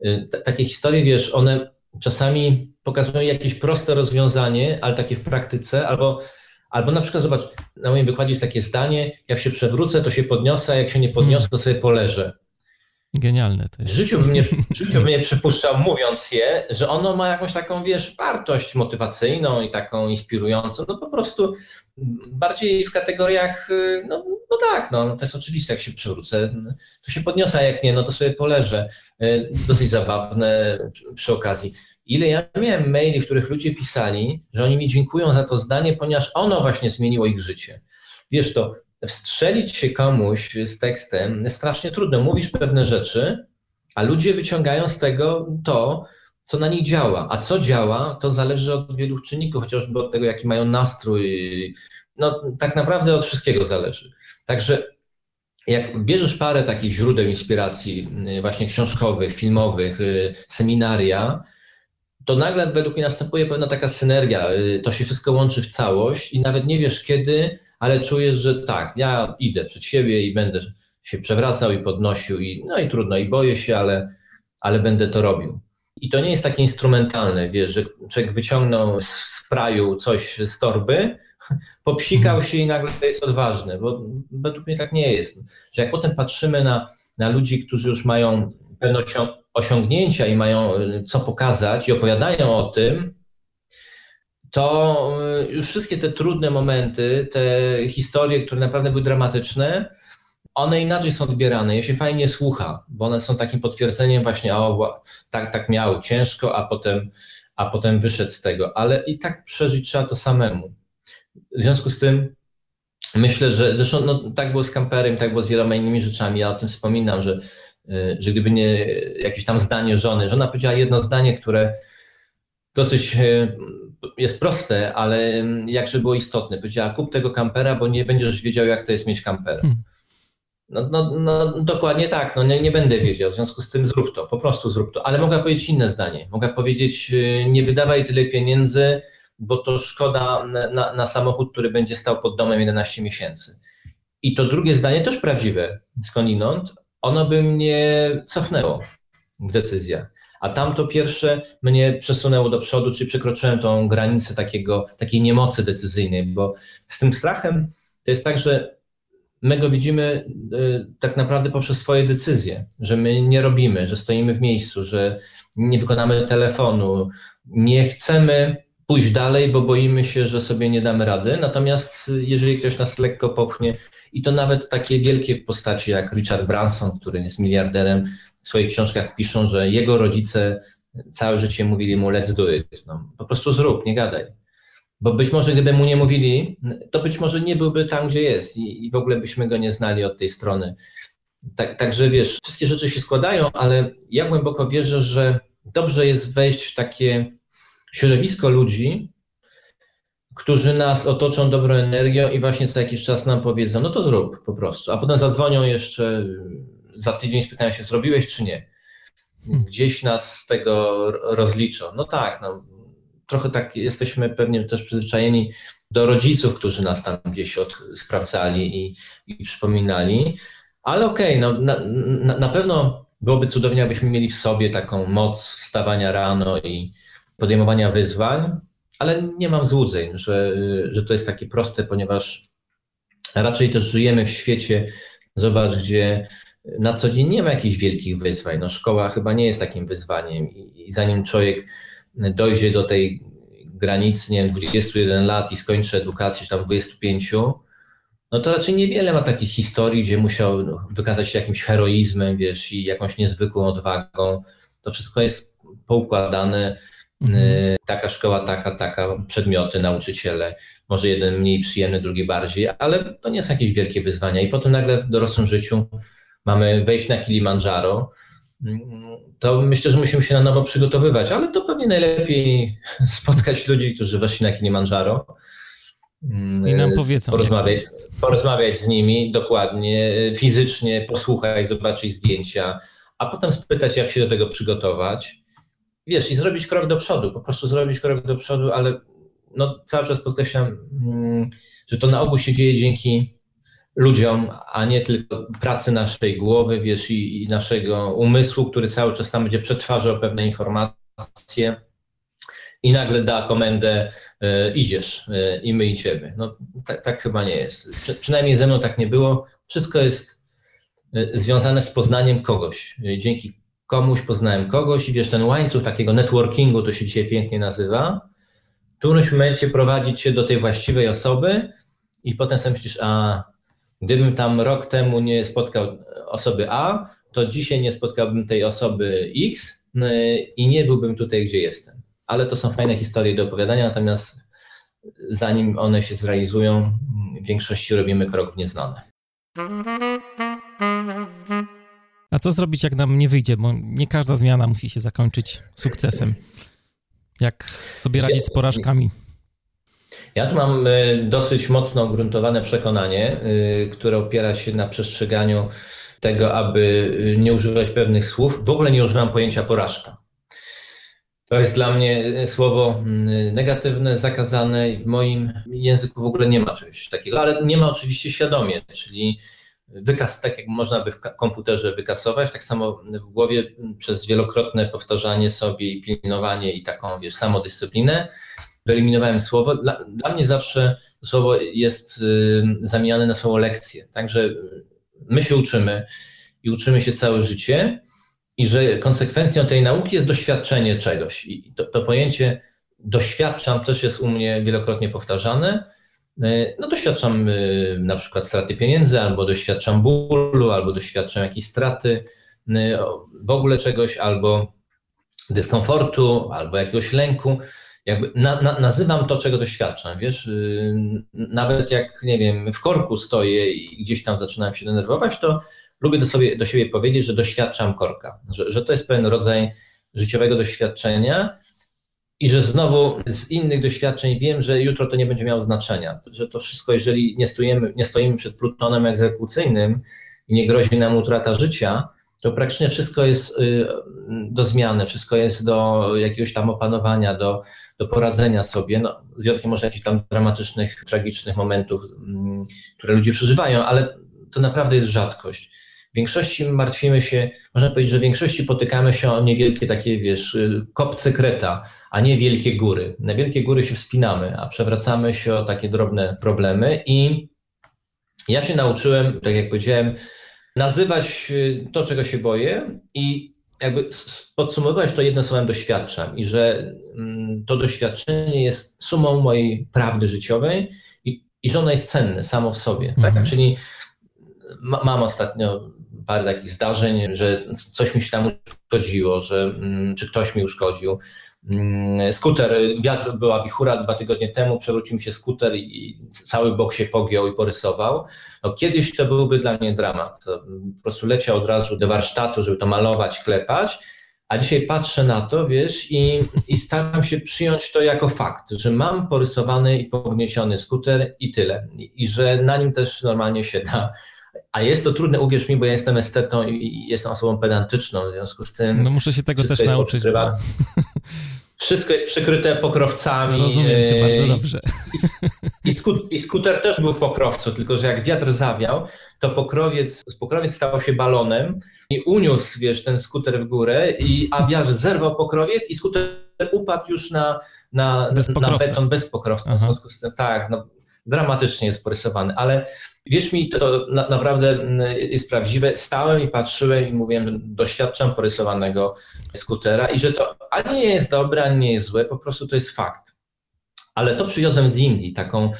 Y, T takie historie, wiesz, one czasami pokazują jakieś proste rozwiązanie, ale takie w praktyce, albo Albo na przykład, zobacz, na moim wykładzie jest takie zdanie, jak się przewrócę, to się podniosę, a jak się nie podniosę, to sobie poleżę. Genialne to jest. Życiu bym nie, życiu bym nie przypuszczał, mówiąc je, że ono ma jakąś taką, wiesz, wartość motywacyjną i taką inspirującą. No po prostu bardziej w kategoriach, no, no tak, no, no to jest oczywiste, jak się przewrócę, to się podniosę, a jak nie, no to sobie poleżę. Dosyć zabawne przy okazji. Ile ja miałem maili, w których ludzie pisali, że oni mi dziękują za to zdanie, ponieważ ono właśnie zmieniło ich życie. Wiesz to, wstrzelić się komuś z tekstem jest strasznie trudno. Mówisz pewne rzeczy, a ludzie wyciągają z tego to, co na nich działa. A co działa, to zależy od wielu czynników, chociażby od tego, jaki mają nastrój. No, tak naprawdę od wszystkiego zależy. Także jak bierzesz parę takich źródeł inspiracji, właśnie książkowych, filmowych, seminaria, to nagle według mnie następuje pewna taka synergia. Y, to się wszystko łączy w całość i nawet nie wiesz kiedy, ale czujesz, że tak, ja idę przed siebie i będę się przewracał i podnosił, i, no i trudno, i boję się, ale, ale będę to robił. I to nie jest takie instrumentalne, wiesz, że człowiek wyciągnął z praju coś z torby, popsikał się i nagle jest odważny, bo według mnie tak nie jest. Że jak potem patrzymy na, na ludzi, którzy już mają pewne osiągnięcia i mają y, co pokazać i opowiadają o tym, to y, już wszystkie te trudne momenty, te historie, które naprawdę były dramatyczne, one inaczej są odbierane, je się fajnie słucha, bo one są takim potwierdzeniem właśnie, o, tak, tak miał, ciężko, a potem, a potem wyszedł z tego, ale i tak przeżyć trzeba to samemu. W związku z tym myślę, że zresztą no, tak było z kamperem, tak było z wieloma innymi rzeczami, ja o tym wspominam, że że gdyby nie jakieś tam zdanie żony, żona powiedziała jedno zdanie, które dosyć y, jest proste, ale jakże było istotne. Powiedziała, kup tego kampera, bo nie będziesz wiedział, jak to jest mieć kampera. Hmm. No, no, no, dokładnie tak, no nie, nie, będę wiedział, w związku z tym zrób to, po prostu zrób to. Ale mogę powiedzieć inne zdanie. Mogę powiedzieć, y, nie wydawaj tyle pieniędzy, bo to szkoda na, na, na samochód, który będzie stał pod domem 11 miesięcy. I to drugie zdanie też prawdziwe skądinąd, ono by mnie cofnęło w decyzjach. A tamto pierwsze mnie przesunęło do przodu, czyli przekroczyłem tą granicę takiego, takiej niemocy decyzyjnej, bo z tym strachem to jest tak, że my go widzimy y, tak naprawdę poprzez swoje decyzje, że my nie robimy, że stoimy w miejscu, że nie wykonamy telefonu, nie chcemy pójść dalej, bo boimy się, że sobie nie damy rady. Natomiast jeżeli ktoś nas lekko popchnie, i to nawet takie wielkie postaci jak Richard Branson, który jest miliarderem, w swoich książkach piszą, że jego rodzice całe życie mówili mu let's do it. No, po prostu zrób, nie gadaj. Bo być może gdyby mu nie mówili, to być może nie byłby tam, gdzie jest i, i w ogóle byśmy go nie znali od tej strony. Tak, także wiesz, wszystkie rzeczy się składają, ale ja głęboko wierzę, że dobrze jest wejść w takie środowisko ludzi, którzy nas otoczą dobrą energią i właśnie za jakiś czas nam powiedzą, no to zrób po prostu, a potem zadzwonią jeszcze za tydzień, spytają się, zrobiłeś czy nie. Hmm. Gdzieś nas z tego rozliczą. No tak, no, trochę tak jesteśmy pewnie też przyzwyczajeni do rodziców, którzy nas tam gdzieś od, sprawdzali i, i przypominali, ale okej, okay, no, na, na, na pewno byłoby cudownie, abyśmy mieli w sobie taką moc wstawania rano i podejmowania wyzwań, ale nie mam złudzeń, że, że to jest takie proste, ponieważ raczej też żyjemy w świecie, zobacz, gdzie na co dzień nie ma jakichś wielkich wyzwań. No, szkoła chyba nie jest takim wyzwaniem i, i zanim człowiek dojdzie do tej granicy, nie wiem, 21 lat i skończy edukację, czy tam 25, no to raczej niewiele ma takich historii, gdzie musiał no, wykazać się jakimś heroizmem, wiesz, i jakąś niezwykłą odwagą. To wszystko jest poukładane, mhm. Y, taka szkoła, taka, taka, przedmioty, nauczyciele, może jeden mniej przyjemny, drugi bardziej, ale to nie są jakieś wielkie wyzwania. I potem nagle w dorosłym życiu mamy wejść na Kilimandżaro, to myślę, że musimy się na nowo przygotowywać, ale to pewnie najlepiej spotkać ludzi, którzy weszli na Kilimandżaro. I nam powiedzą. Porozmawiać, porozmawiać z nimi dokładnie, fizycznie, posłuchać, zobaczyć zdjęcia, a potem spytać, jak się do tego przygotować. Wiesz, i zrobić krok do przodu, po prostu zrobić krok do przodu, ale no, cały czas podkreślam, mm, że to na ogół się dzieje dzięki ludziom, a nie tylko pracy naszej głowy, wiesz, i, i naszego umysłu, który cały czas tam będzie przetwarzał pewne informacje i nagle da komendę e, idziesz e, i my idziemy. No tak, tak chyba nie jest. Przy, przynajmniej ze mną tak nie było. Wszystko jest e, związane z poznaniem kogoś. Dzięki komuś poznałem kogoś i wiesz, ten łańcuch takiego networkingu, to się dzisiaj pięknie nazywa, w którymś momencie prowadzić się do tej właściwej osoby i potem sobie myślisz, a Gdybym tam rok temu nie spotkał osoby A, to dzisiaj nie spotkałbym tej osoby X y, i nie byłbym tutaj, gdzie jestem. Ale to są fajne historie do opowiadania, natomiast zanim one się zrealizują, w większości robimy krok w nieznane. A co zrobić, jak nam nie wyjdzie? Bo nie każda zmiana musi się zakończyć sukcesem. Jak sobie radzić z porażkami? Ja tu mam e, dosyć mocno ugruntowane przekonanie, e, które opiera się na przestrzeganiu tego, aby e, nie używać pewnych słów. W ogóle nie używam pojęcia porażka. To jest dla mnie słowo negatywne, zakazane i w moim języku w ogóle nie ma czegoś takiego, ale nie ma oczywiście świadomie, czyli wykaz, tak jak można by w komputerze wykasować, tak samo w głowie przez wielokrotne powtarzanie sobie i pilnowanie i taką, wiesz, samodyscyplinę wyeliminowałem słowo. Dla, dla mnie zawsze słowo jest y, zamieniane na słowo lekcje. Także my się uczymy i uczymy się całe życie i że konsekwencją tej nauki jest doświadczenie czegoś. I to, to pojęcie doświadczam też jest u mnie wielokrotnie powtarzane. Y, no doświadczam y, na przykład straty pieniędzy, albo doświadczam bólu, albo doświadczam jakiejś straty w ogóle czegoś, albo dyskomfortu, albo jakiegoś lęku. Jakby na, na, nazywam to, czego doświadczam, wiesz, nawet jak, nie wiem, w korku stoję i gdzieś tam zaczynam się denerwować, to lubię do, sobie, do siebie powiedzieć, że doświadczam korka, że, że to jest pewien rodzaj życiowego doświadczenia i że znowu z innych doświadczeń wiem, że jutro to nie będzie miało znaczenia, że to wszystko, jeżeli nie stoimy, nie stoimy przed plutonem egzekucyjnym i nie grozi nam utrata życia, to praktycznie wszystko jest y, do zmiany, wszystko jest do jakiegoś tam opanowania, do, do poradzenia sobie, no, z wyjątkiem może jakichś tam dramatycznych, tragicznych momentów, mm, które ludzie przeżywają, ale to naprawdę jest rzadkość. W większości martwimy się, można powiedzieć, że w większości potykamy się o niewielkie takie, wiesz, y, kopce kreta, a nie wielkie góry. Na wielkie góry się wspinamy, a przewracamy się o takie drobne problemy i ja się nauczyłem, tak jak powiedziałem, nazywać y, to, czego się boję i jakby podsumowałeś to jednym słowem doświadczam i że mm, to doświadczenie jest sumą mojej prawdy życiowej i, i że ono jest cenne samo w sobie. Tak? Mhm. Czyli ma, mam ostatnio parę takich zdarzeń, że coś mi się tam uszkodziło, że, mm, czy ktoś mi uszkodził. Mm, skuter, wiatr, była wichura dwa tygodnie temu, przewrócił mi się skuter i cały bok się pogiął i porysował. No, kiedyś to byłby dla mnie dramat. Po prostu leciał od razu do warsztatu, żeby to malować, klepać. A dzisiaj patrzę na to, wiesz, i, i staram się przyjąć to jako fakt, że mam porysowany i pogniesiony skuter i tyle. I, i że na nim też normalnie się da a jest to trudne, uwierz mi, bo ja jestem estetą i jestem osobą pedantyczną, w związku z tym. No muszę się tego też nauczyć. Bo... Wszystko jest przykryte pokrowcami. Rozumiem cię bardzo e, dobrze. I, I, skuter też był w pokrowcu, tylko że jak wiatr zawiał, to pokrowiec, pokrowiec stał się balonem i uniósł, wiesz, ten skuter w górę, i, a wiatr zerwał pokrowiec i skuter upadł już na, na, na beton bez pokrowca. W związku z tym, tak, no, dramatycznie jest porysowany, ale wierz mi, to, to na, naprawdę mm, jest prawdziwe. Stałem i patrzyłem i mówiłem, że doświadczam porysowanego skutera i że to ani nie jest dobre, ani nie jest złe, po prostu to jest fakt. Ale to przywiozłem z Indii, taką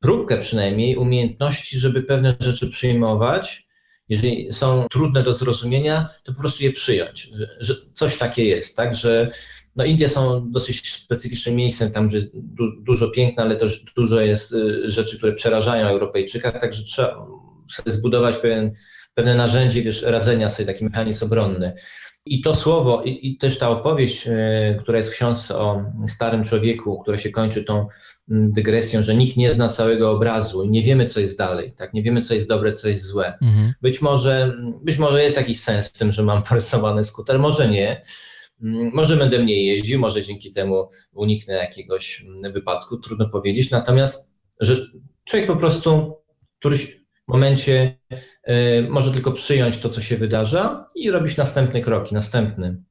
próbkę przynajmniej umiejętności, żeby pewne rzeczy przyjmować. Jeżeli są trudne do zrozumienia, to po prostu je przyjąć, że, coś takie jest, tak, że no Indie są dosyć specyficznym miejscem, tam gdzie du dużo piękna, ale też dużo jest y, rzeczy, które przerażają Europejczyka, także trzeba sobie zbudować pewien, pewne narzędzie wiesz, radzenia sobie, taki mechanizm obronny. I to słowo, i, i, też ta opowieść, y, która jest w książce o starym człowieku, która się kończy tą mm, dygresją, że nikt nie zna całego obrazu i nie wiemy, co jest dalej, tak? Nie wiemy, co jest dobre, co jest złe. Mhm. Być, może, być może jest jakiś sens w tym, że mam porysowany skuter, może nie. Mm, może będę mniej jeździł, może dzięki temu uniknę jakiegoś mm, wypadku, trudno powiedzieć. Natomiast, że człowiek po prostu w którymś momencie y, może tylko przyjąć to, co się wydarza i robić następne kroki, następny.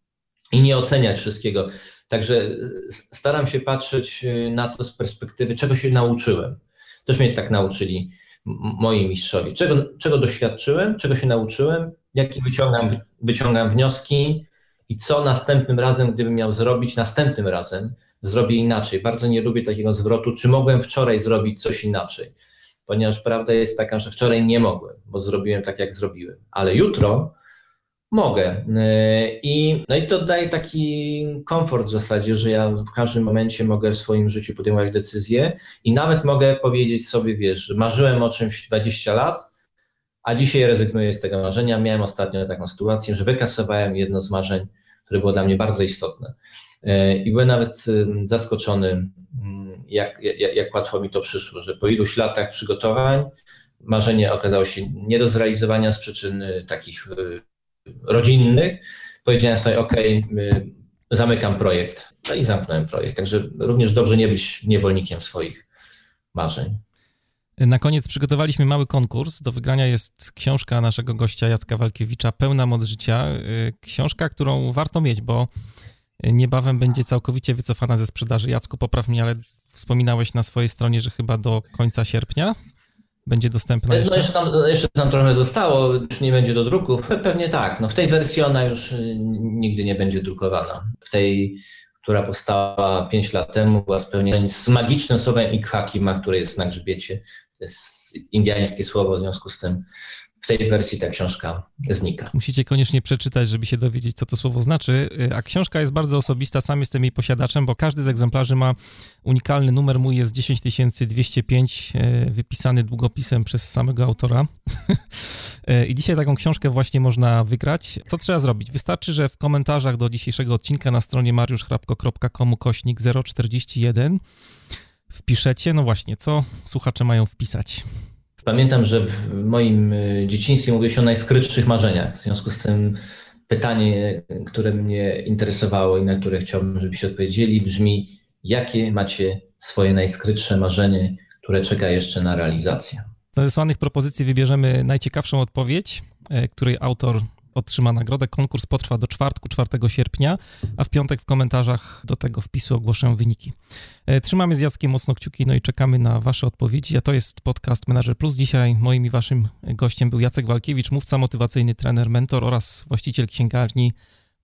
I nie oceniać wszystkiego. Także y, staram się patrzeć y, na to z perspektywy, czego się nauczyłem. Też mnie tak nauczyli moi mistrzowie. Czego, czego doświadczyłem, czego się nauczyłem, jakie wyciągam, wyciągam wnioski, i co następnym razem, gdybym miał zrobić, następnym razem zrobię inaczej. Bardzo nie lubię takiego zwrotu, czy mogłem wczoraj zrobić coś inaczej, ponieważ prawda jest taka, że wczoraj nie mogłem, bo zrobiłem tak, jak zrobiłem, ale jutro mogę. I, no i to daje taki komfort w zasadzie, że ja w każdym momencie mogę w swoim życiu podejmować decyzje i nawet mogę powiedzieć sobie, wiesz, marzyłem o czymś 20 lat, a dzisiaj rezygnuję z tego marzenia. Miałem ostatnio taką sytuację, że wykasowałem jedno z marzeń które było dla mnie bardzo istotne. E, I byłem nawet zaskoczony, mm, jak, jak, jak łatwo mi to przyszło, że po iluś latach przygotowań marzenie okazało się nie do zrealizowania z przyczyn takich y, rodzinnych. Powiedziałem sobie, OK, zamykam projekt. No i zamknąłem projekt. Także również dobrze nie być niewolnikiem swoich marzeń. Na koniec przygotowaliśmy mały konkurs. Do wygrania jest książka naszego gościa Jacka Walkiewicza, Pełna moc życia. Y, książka, którą warto mieć, bo niebawem będzie całkowicie wycofana ze sprzedaży. Jacku, popraw mnie, ale wspominałeś na swojej stronie, że chyba do końca sierpnia będzie dostępna jeszcze? No jeszcze tam, jeszcze tam trochę zostało, już nie będzie do druków. Pewnie tak. No w tej wersji ona już y, nigdy nie będzie drukowana. W tej, która powstała 5 lat temu, była spełniona z magicznym słowem Ikhakima, które jest na grzbiecie to jest indiańskie słowo, w związku z tym w tej wersji ta książka znika. Musicie koniecznie przeczytać, żeby się dowiedzieć, co to słowo znaczy. A książka jest bardzo osobista, sam jestem jej posiadaczem, bo każdy z egzemplarzy ma unikalny numer. Mój jest 10205, e, wypisany długopisem przez samego autora. E, I dzisiaj taką książkę właśnie można wygrać. Co trzeba zrobić? Wystarczy, że w komentarzach do dzisiejszego odcinka na stronie mariuszchrapko.com kośnik 041 wpiszecie. No właśnie, co słuchacze mają wpisać? Pamiętam, że w moim y, dzieciństwie mówiło się o najskrytszych marzeniach. W związku z tym pytanie, które mnie interesowało i na które chciałbym, żebyście odpowiedzieli, brzmi: jakie macie swoje najskrytsze marzenie, które czeka jeszcze na realizację? Z nadesłanych propozycji wybierzemy najciekawszą odpowiedź, e, której autor otrzyma nagrodę. Konkurs potrwa do czwartku, 4 sierpnia, a w piątek w komentarzach do tego wpisu ogłoszę wyniki. E, trzymamy z Jackiem mocno kciuki, no i czekamy na Wasze odpowiedzi. A to jest podcast Manager Plus. Dzisiaj moim i Waszym gościem był Jacek Walkiewicz, mówca motywacyjny, trener, mentor oraz właściciel księgarni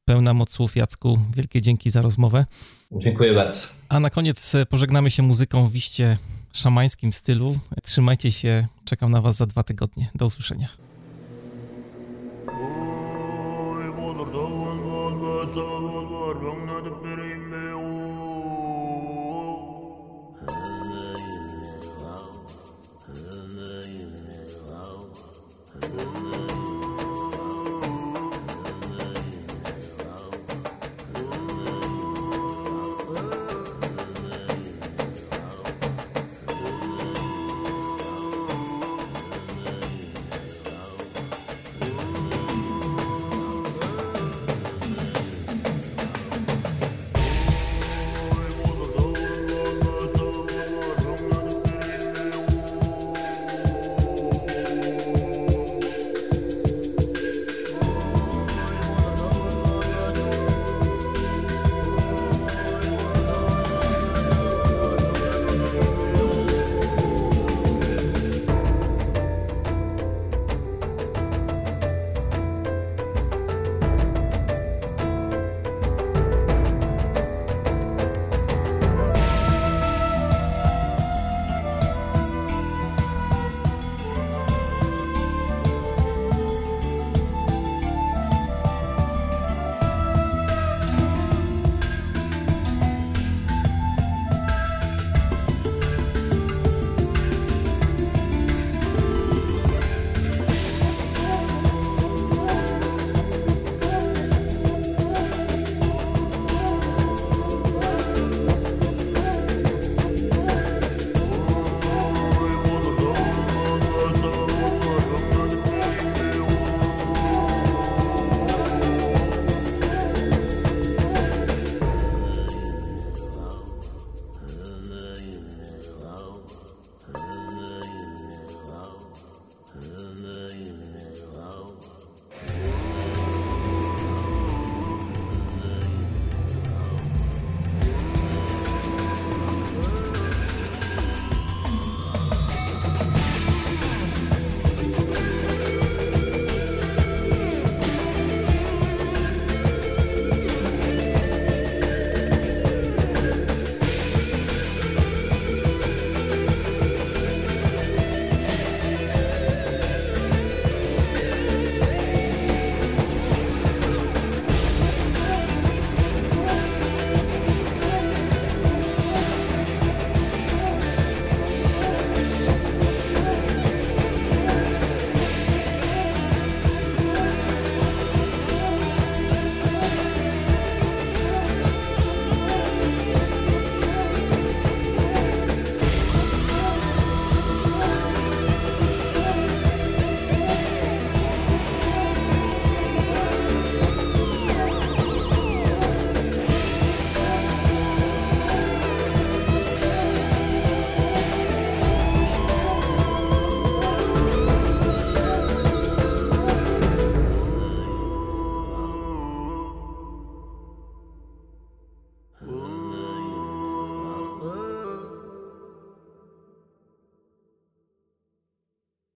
pełna moc słów. Jacku, wielkie dzięki za rozmowę. Dziękuję bardzo. A na koniec pożegnamy się muzyką w iście szamańskim stylu. Trzymajcie się, czekam na Was za dwa tygodnie. Do usłyszenia.